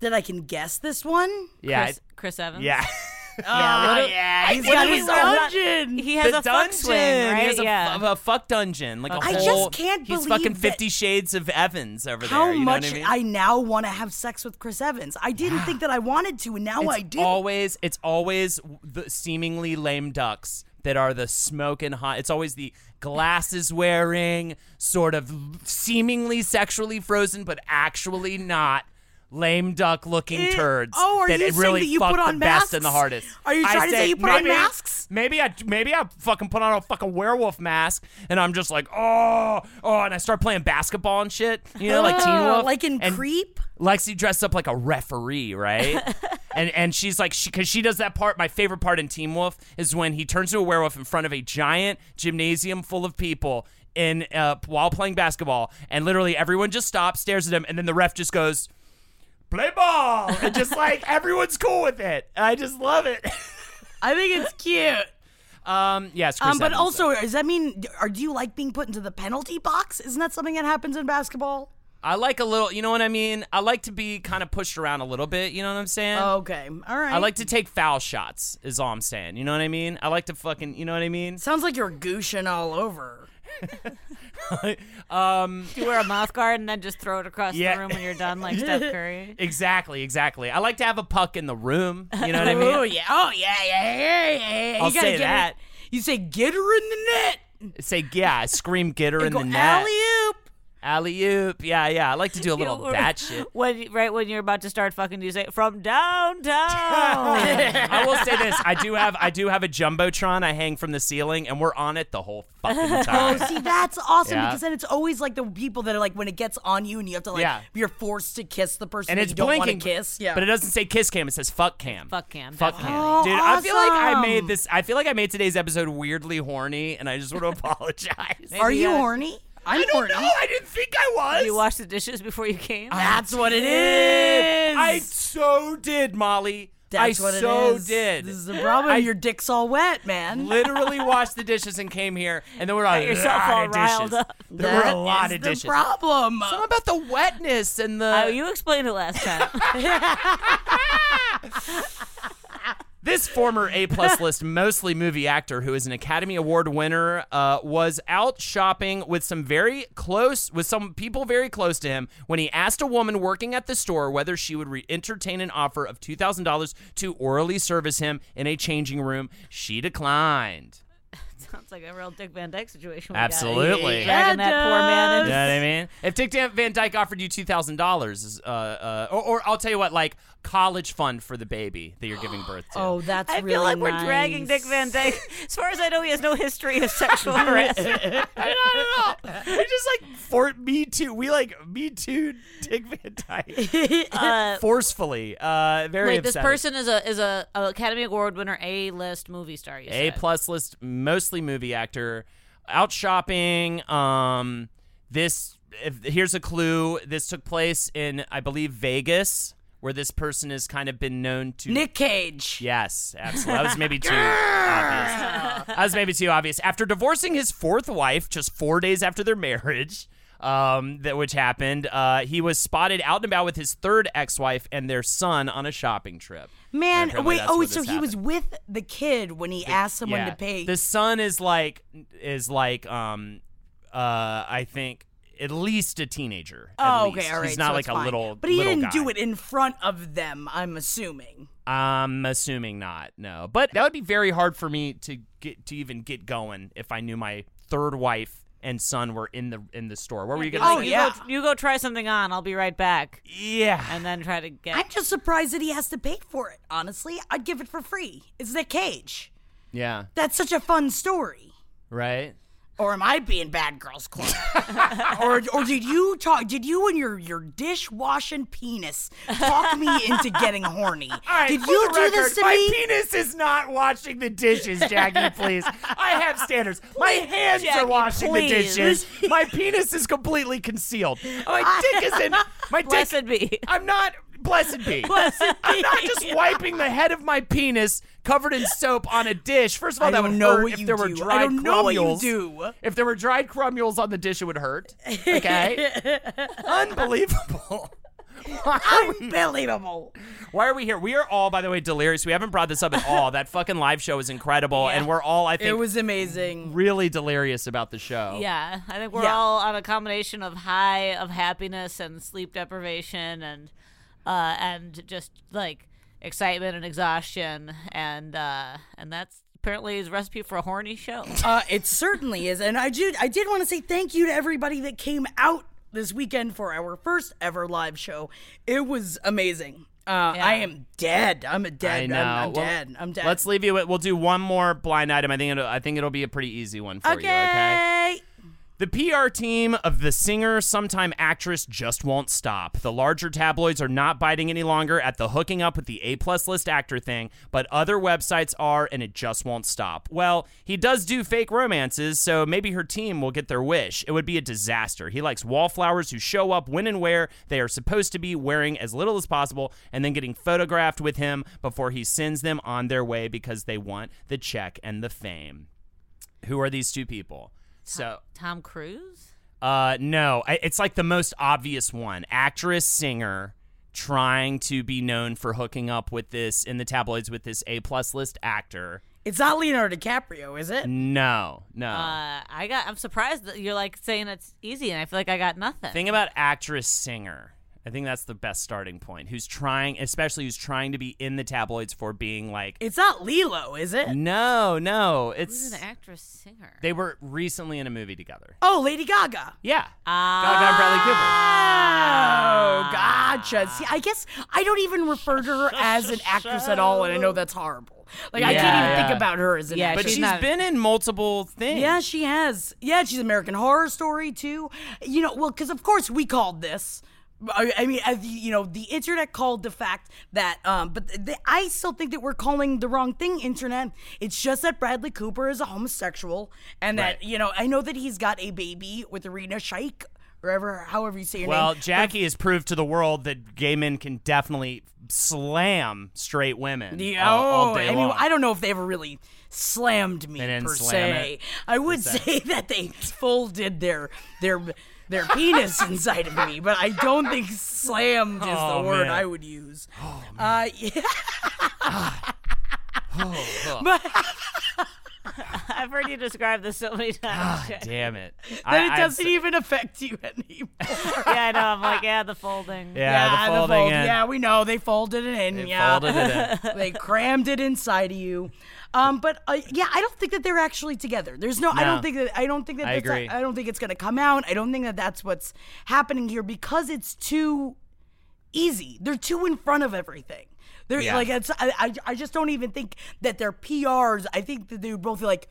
that I can guess this one. Yeah, Chris, Chris Evans. yeah. Yeah, ah, what a- yeah, He's What got do his we want? dungeon. He has the a fuck dungeon. swing, right? He has a, yeah. f- a fuck dungeon, like a I just whole. can't He's believe fucking that- Fifty Shades of Evans over How there. You know much what I mean? now want to have sex with Chris Evans. I didn't think that I wanted to, and now it's I do. always it's always the seemingly lame ducks that are the smoking hot. It's always the glasses wearing, sort of seemingly sexually frozen, but actually not. Lame duck looking Eh, turds oh, are that you it really that you fuck put the on best and the hardest. Are you I trying to say you put on masks? Maybe I maybe I fucking put on a fucking werewolf mask and I'm just like oh oh and I start playing basketball and shit. You know, like Teen Wolf. like in and Creep? Lexi dressed up like a referee, right? and and she's like she because she does that part. My favorite part in Teen Wolf is when he turns into a werewolf in front of a giant gymnasium full of people in uh, while playing basketball, and literally everyone just stops, stares at him, and then the ref just goes. Play ball, and just like everyone's cool with it. I just love it. I think it's cute. Um, yes, Chris Um, but Evans, also, does that mean, or do you like being put into the penalty box? Isn't that something that happens in basketball? I like a little. You know what I mean? I like to be kind of pushed around a little bit. You know what I'm saying? Okay, all right. I like to take foul shots. Is all I'm saying. You know what I mean? I like to fucking. You know what I mean? Sounds like you're gooshing all over. um. You wear a mouth guard and then just throw it across Yeah. the room when you're done, like Steph Curry. Exactly. Exactly. I like to have a puck in the room. You know what I mean? Oh yeah, oh yeah, yeah, yeah, yeah. I'll you say get that. Her, you say get her in the net. Say yeah. Scream. Get her in Go the net. alley oop. Alley oop. Yeah. Yeah. I like to do a little You know, that shit. When right when you're about to start fucking, you say from downtown. I will say this: I do have I do have a jumbotron I hang from the ceiling, and we're on it the whole fucking oh, time. Oh, see, that's awesome Yeah. because then it's always like the people that are like when it gets on you and you have to like Yeah. you're forced to kiss the person and that it's you don't want to blinking, kiss. Yeah, but it doesn't say kiss cam. It says fuck cam. Fuck cam, Fuck cam. Oh, Dude, I feel like I made this. I feel like I made today's episode weirdly horny, and I just want to apologize. Are you Yeah. Uh, horny? I'm I don't horny. know. I didn't think I was. You washed the dishes before you came. That's what it is. I so did, Molly. That's I what it so is. did. This is the problem. I- Your dick's all wet, man. Literally washed the dishes and came here, and then there were a yourself lot all of dishes. up. There were That a lot of the dishes. problem. Something about the wetness and the. Oh, you explained it last time. This former A plus list, mostly movie actor who is an Academy Award winner, uh, was out shopping with some very close, with some people very close to him when he asked a woman working at the store whether she would re- entertain an offer of two thousand dollars to orally service him in a changing room. She declined. Sounds like a real Dick Van Dyke situation. we got. Absolutely. Dragging that poor man You in. know what I mean? If Dick Van Dyke offered you two thousand dollars, uh, uh, or, or I'll tell you what, like college fund for the baby that you're giving birth to. Oh, that's I really feel like we're dragging Dick. Van Dyke. As far as I know, he has no history of sexual harassment. Not at all. We just like for me too. We like me too. Dick Van Dyke Uh, forcefully. Uh, very wait, this person is a is a, a Academy Award winner, A list movie star. You A said. plus list, mostly movie actor, out shopping. Um, this if, here's a clue. This took place in, I believe, Vegas, where this person has kind of been known to. Nick Cage. Yes, absolutely. That was maybe too obvious. That was maybe too obvious. After divorcing his fourth wife just four days after their marriage, um, that which happened, uh, he was spotted out and about with his third ex-wife and their son on a shopping trip. Man, wait. Oh, so he was with the kid when he asked someone Yeah. to pay. The son is like is like um uh I think at least a teenager. at oh, least. okay, all right. He's not so like a fine. little. But he little didn't do it in front of them. I'm assuming. I'm assuming not. No, but that would be very hard for me to get to even get going if I knew my third wife and son were in the in the store. What were you gonna like, Oh, say? you yeah. Go, you go try something on. I'll be right back. Yeah. And then try to get. I'm just surprised that he has to pay for it. Honestly, I'd give it for free. It's Nick Cage. yeah. That's such a fun story. Right. Or am I being bad girls club? or or did you talk? Did you and your your dishwashing penis talk me into getting horny? Right, did you do record, this to my me? penis is not washing the dishes, Jackie. Please, I have standards. My hands are washing please. the dishes. My penis is completely concealed. My dick is in. My dick. Blessed be. I'm not. Blessed be. Blessed I'm not just wiping the head of my penis covered in soap on a dish. First of all, I that would know hurt if you there were do. dried I don't know what you do. If there were dried crummules on the dish, it would hurt. Okay. Unbelievable. Why we, Unbelievable. why are we here? We are all, by the way, delirious. We haven't brought this up at all. That fucking live show is incredible, and we're all, I think, It was amazing. really delirious about the show. Yeah, I think we're Yeah. all on a combination of high of happiness and sleep deprivation and uh and just like excitement and exhaustion and uh and that's apparently his recipe for a horny show. Uh, it certainly is, and I did. I did want to say thank you to everybody that came out this weekend for our first ever live show. It was amazing. Uh, I am dead. I'm a dead. I know. I'm, I'm Well, dead. I'm dead. Let's leave you with. We'll do one more blind item. I think it'll, I think it'll be a pretty easy one for okay. you. Okay. The PR team of the singer, sometime actress, just won't stop. The larger tabloids are not biting any longer at the hooking up with the A plus list actor thing, but other websites are, and it just won't stop. Well, he does do fake romances, so maybe her team will get their wish. It would be a disaster. He likes wallflowers who show up when and where they are supposed to be, wearing as little as possible, and then getting photographed with him before he sends them on their way because they want the check and the fame. Who are these two people? So, Tom Cruise? uh, no, I, it's like the most obvious one. Actress, singer, trying to be known for hooking up with this in the tabloids with this A plus list actor. It's not Leonardo DiCaprio, is it? No, no. Uh, I got. I'm surprised that you're like saying it's easy, and I feel like I got nothing. Thing about actress, singer. I think that's the best starting point. Who's trying, especially who's trying to be in the tabloids for being like, It's not Lilo, is it? no, no, Who's it's an actress singer? they were recently in a movie together. Oh, Lady Gaga. Yeah, Ah. Gaga and Bradley Cooper. Oh, gotcha. See, I guess I don't even refer to her as an actress at all, and I know that's horrible. Like I can't even yeah. think about her as an Yeah, actress. But she's she's not- been in multiple things. Yeah, she has. Yeah, she's American Horror Story too. You know, well, because of course we called this. I I mean, as the- you know, the internet called the fact that, um, but the, I still think that we're calling the wrong thing. Internet. It's just that Bradley Cooper is a homosexual, and that Right. you know, I know that he's got a baby with Irina Shayk, or ever, however you say your Well, name. Well, Jackie has proved to the world that gay men can definitely slam straight women Yeah, all, all oh, day I mean, long. I don't know if they ever really slammed me per se. it, I would say that they folded their their their penis inside of me, but I don't think slammed is Oh, the word man. I would use. uh, yeah. but I've heard you describe this so many times. God damn it! then I- it doesn't s- even affect you anymore. yeah, I know. I'm like, yeah, the folding. Yeah, the folding fold- in. Yeah, we know they folded it in. They yeah, folded it in. they crammed it inside of you. Um, but uh, yeah, I don't think that they're actually together. There's no, I don't think that I don't think that I that's, agree. I don't think it's gonna come out. I don't think that that's what's happening here because it's too easy. They're too in front of everything. They're Yeah. like it's I, I I just don't even think that their PRs. I think that they would both be like.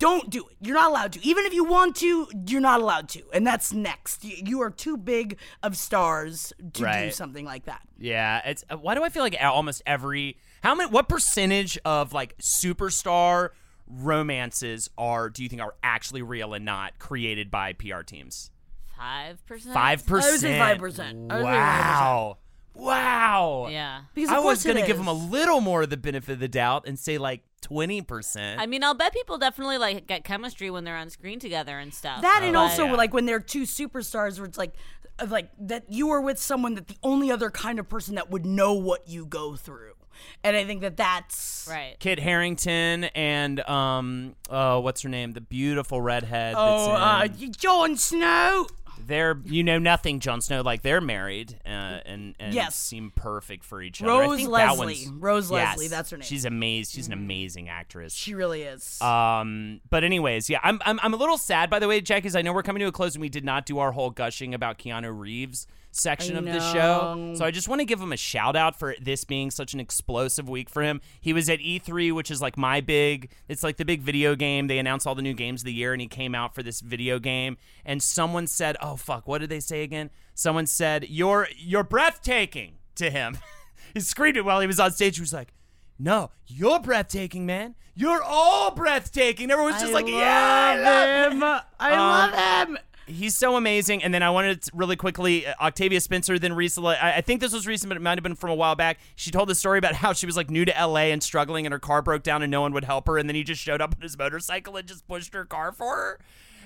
Don't do it. You're not allowed to. Even if you want to, you're not allowed to. And that's next. You, you are too big of stars to do something like that. Yeah, it's uh, why do I feel like almost every how many what percentage of like superstar romances are do you think are actually real and not created by PR teams? Five percent. Five percent. 5%. I would say 5%. Wow. Wow. Yeah. Because of I was gonna give them a little more of the benefit of the doubt and say like twenty percent. I mean, I'll bet people definitely like get chemistry when they're on screen together and stuff. that, and But- also yeah. like when they're two superstars, where it's like, like that you are with someone that the only other kind of person that would know what you go through, and I think that that's right. Kit Harington and um uh what's her name? The beautiful redhead. Oh, uh, that's in, Jon Snow. they're you know nothing, Jon Snow. Like they're married uh, and and Yes. seem perfect for each other. I Rose think Leslie. one's- Rose Yes, Leslie, that's her name. Mm-hmm. She's amazing. She's an amazing actress. She really is. Um, but anyways, yeah, I'm, I'm I'm a little sad by the way, Jack, because I know we're coming to a close and we did not do our whole gushing about Keanu Reeves section of the show. So I just want to give him a shout out for this being such an explosive week for him. He was at E3, which is like my big it's like the big video game. They announced all the new games of the year and he came out for this video game and someone said, "Oh fuck, what did they say again?" Someone said, "You're you're breathtaking" to him. he screamed it while he was on stage. He was like, no, you're breathtaking, man. You're all breathtaking. Everyone's just I like, love yeah, I love him. I Um, love him. He's so amazing. And then I wanted to really quickly, uh, Octavia Spencer, then recently, I, I think this was recent, but it might have been from a while back. She told the story about how she was like new to LA and struggling, and her car broke down and no one would help her. And then he just showed up on his motorcycle and just pushed her car for her.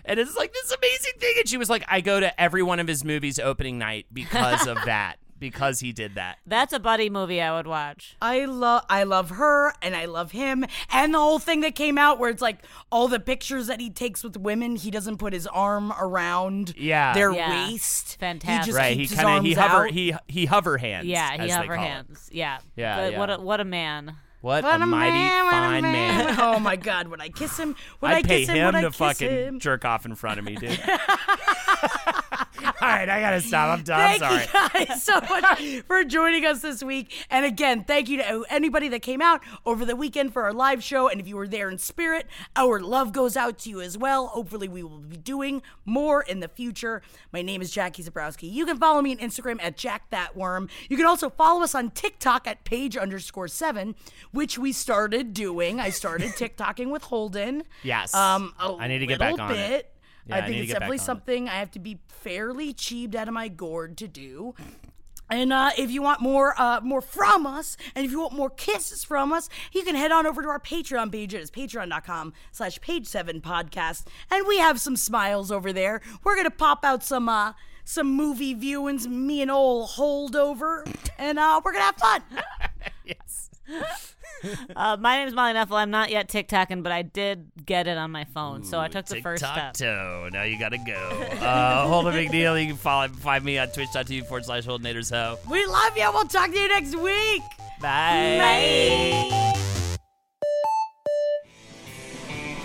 And it's like this amazing thing. And she was like, I go to every one of his movies opening night because of that, because he did that. That's a buddy movie I would watch. I love I love her and I love him and the whole thing that came out where it's like all the pictures that he takes with women he doesn't put his arm around Yeah. their Yeah. waist Fantastic. he just Right. He keeps his kind of he hover out. he he hover hands. Yeah, as he they hover call it. hands. Yeah. Yeah, But yeah. What a what a man. What, What a mighty man, what a fine man. oh my god would I kiss him would I I'd pay kiss him him would I to kiss fucking him jerk off in front of me, dude. All right, I gotta stop. I'm done. I'm Thank sorry. you guys so much for joining us this week. And again, thank you to anybody that came out over the weekend for our live show. And if you were there in spirit, our love goes out to you as well. Hopefully, we will be doing more in the future. My name is Jackie Zebrowski. You can follow me on Instagram at Jack That Worm. You can also follow us on TikTok at page underscore seven, which we started doing. I started TikToking with Holden. Yes. Um, I need to get back on it. Yeah, I I think to it's definitely something I have to be fairly cheaped out of my gourd to do. And uh, if you want more, uh, more from us, and if you want more kisses from us, you can head on over to our Patreon page. It is patreon.com slash page seven podcast. And we have some smiles over there. We're going to pop out some, uh, some movie viewings, me and old holdover, and uh, we're going to have fun. yes. Uh, my name is Molly Knefel. I'm not yet TikToking, but I did get it on my phone, so I took the first step. toe. Now you gotta go. Uh, hold a big deal. You can follow find me on twitch.tv forward slash Holdenators Ho. we love you. We'll talk to you next week. Bye.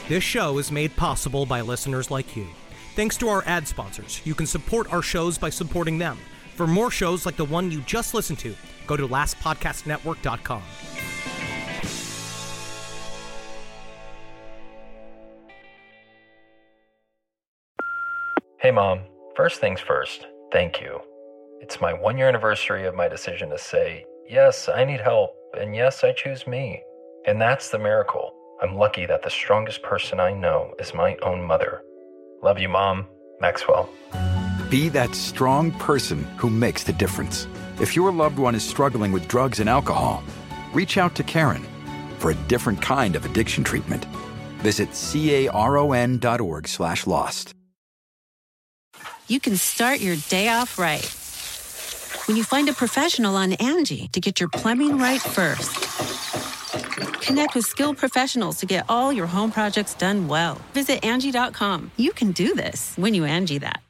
This show is made possible by listeners like you. Thanks to our ad sponsors, you can support our shows by supporting them. For more shows like the one you just listened to, go to lastpodcastnetwork.com. Hey, Mom. First things first, thank you. It's my one year anniversary of my decision to say, yes, I need help, and yes, I choose me. And that's the miracle. I'm lucky that the strongest person I know is my own mother. Love you, Mom. Maxwell. Be that strong person who makes the difference. If your loved one is struggling with drugs and alcohol, reach out to Caron for a different kind of addiction treatment. Visit caron.org slash lost. you can start your day off right. When you find a professional on Angie to get your plumbing right first. Connect with skilled professionals to get all your home projects done well. Visit Angie.com. You can do this when you Angie that.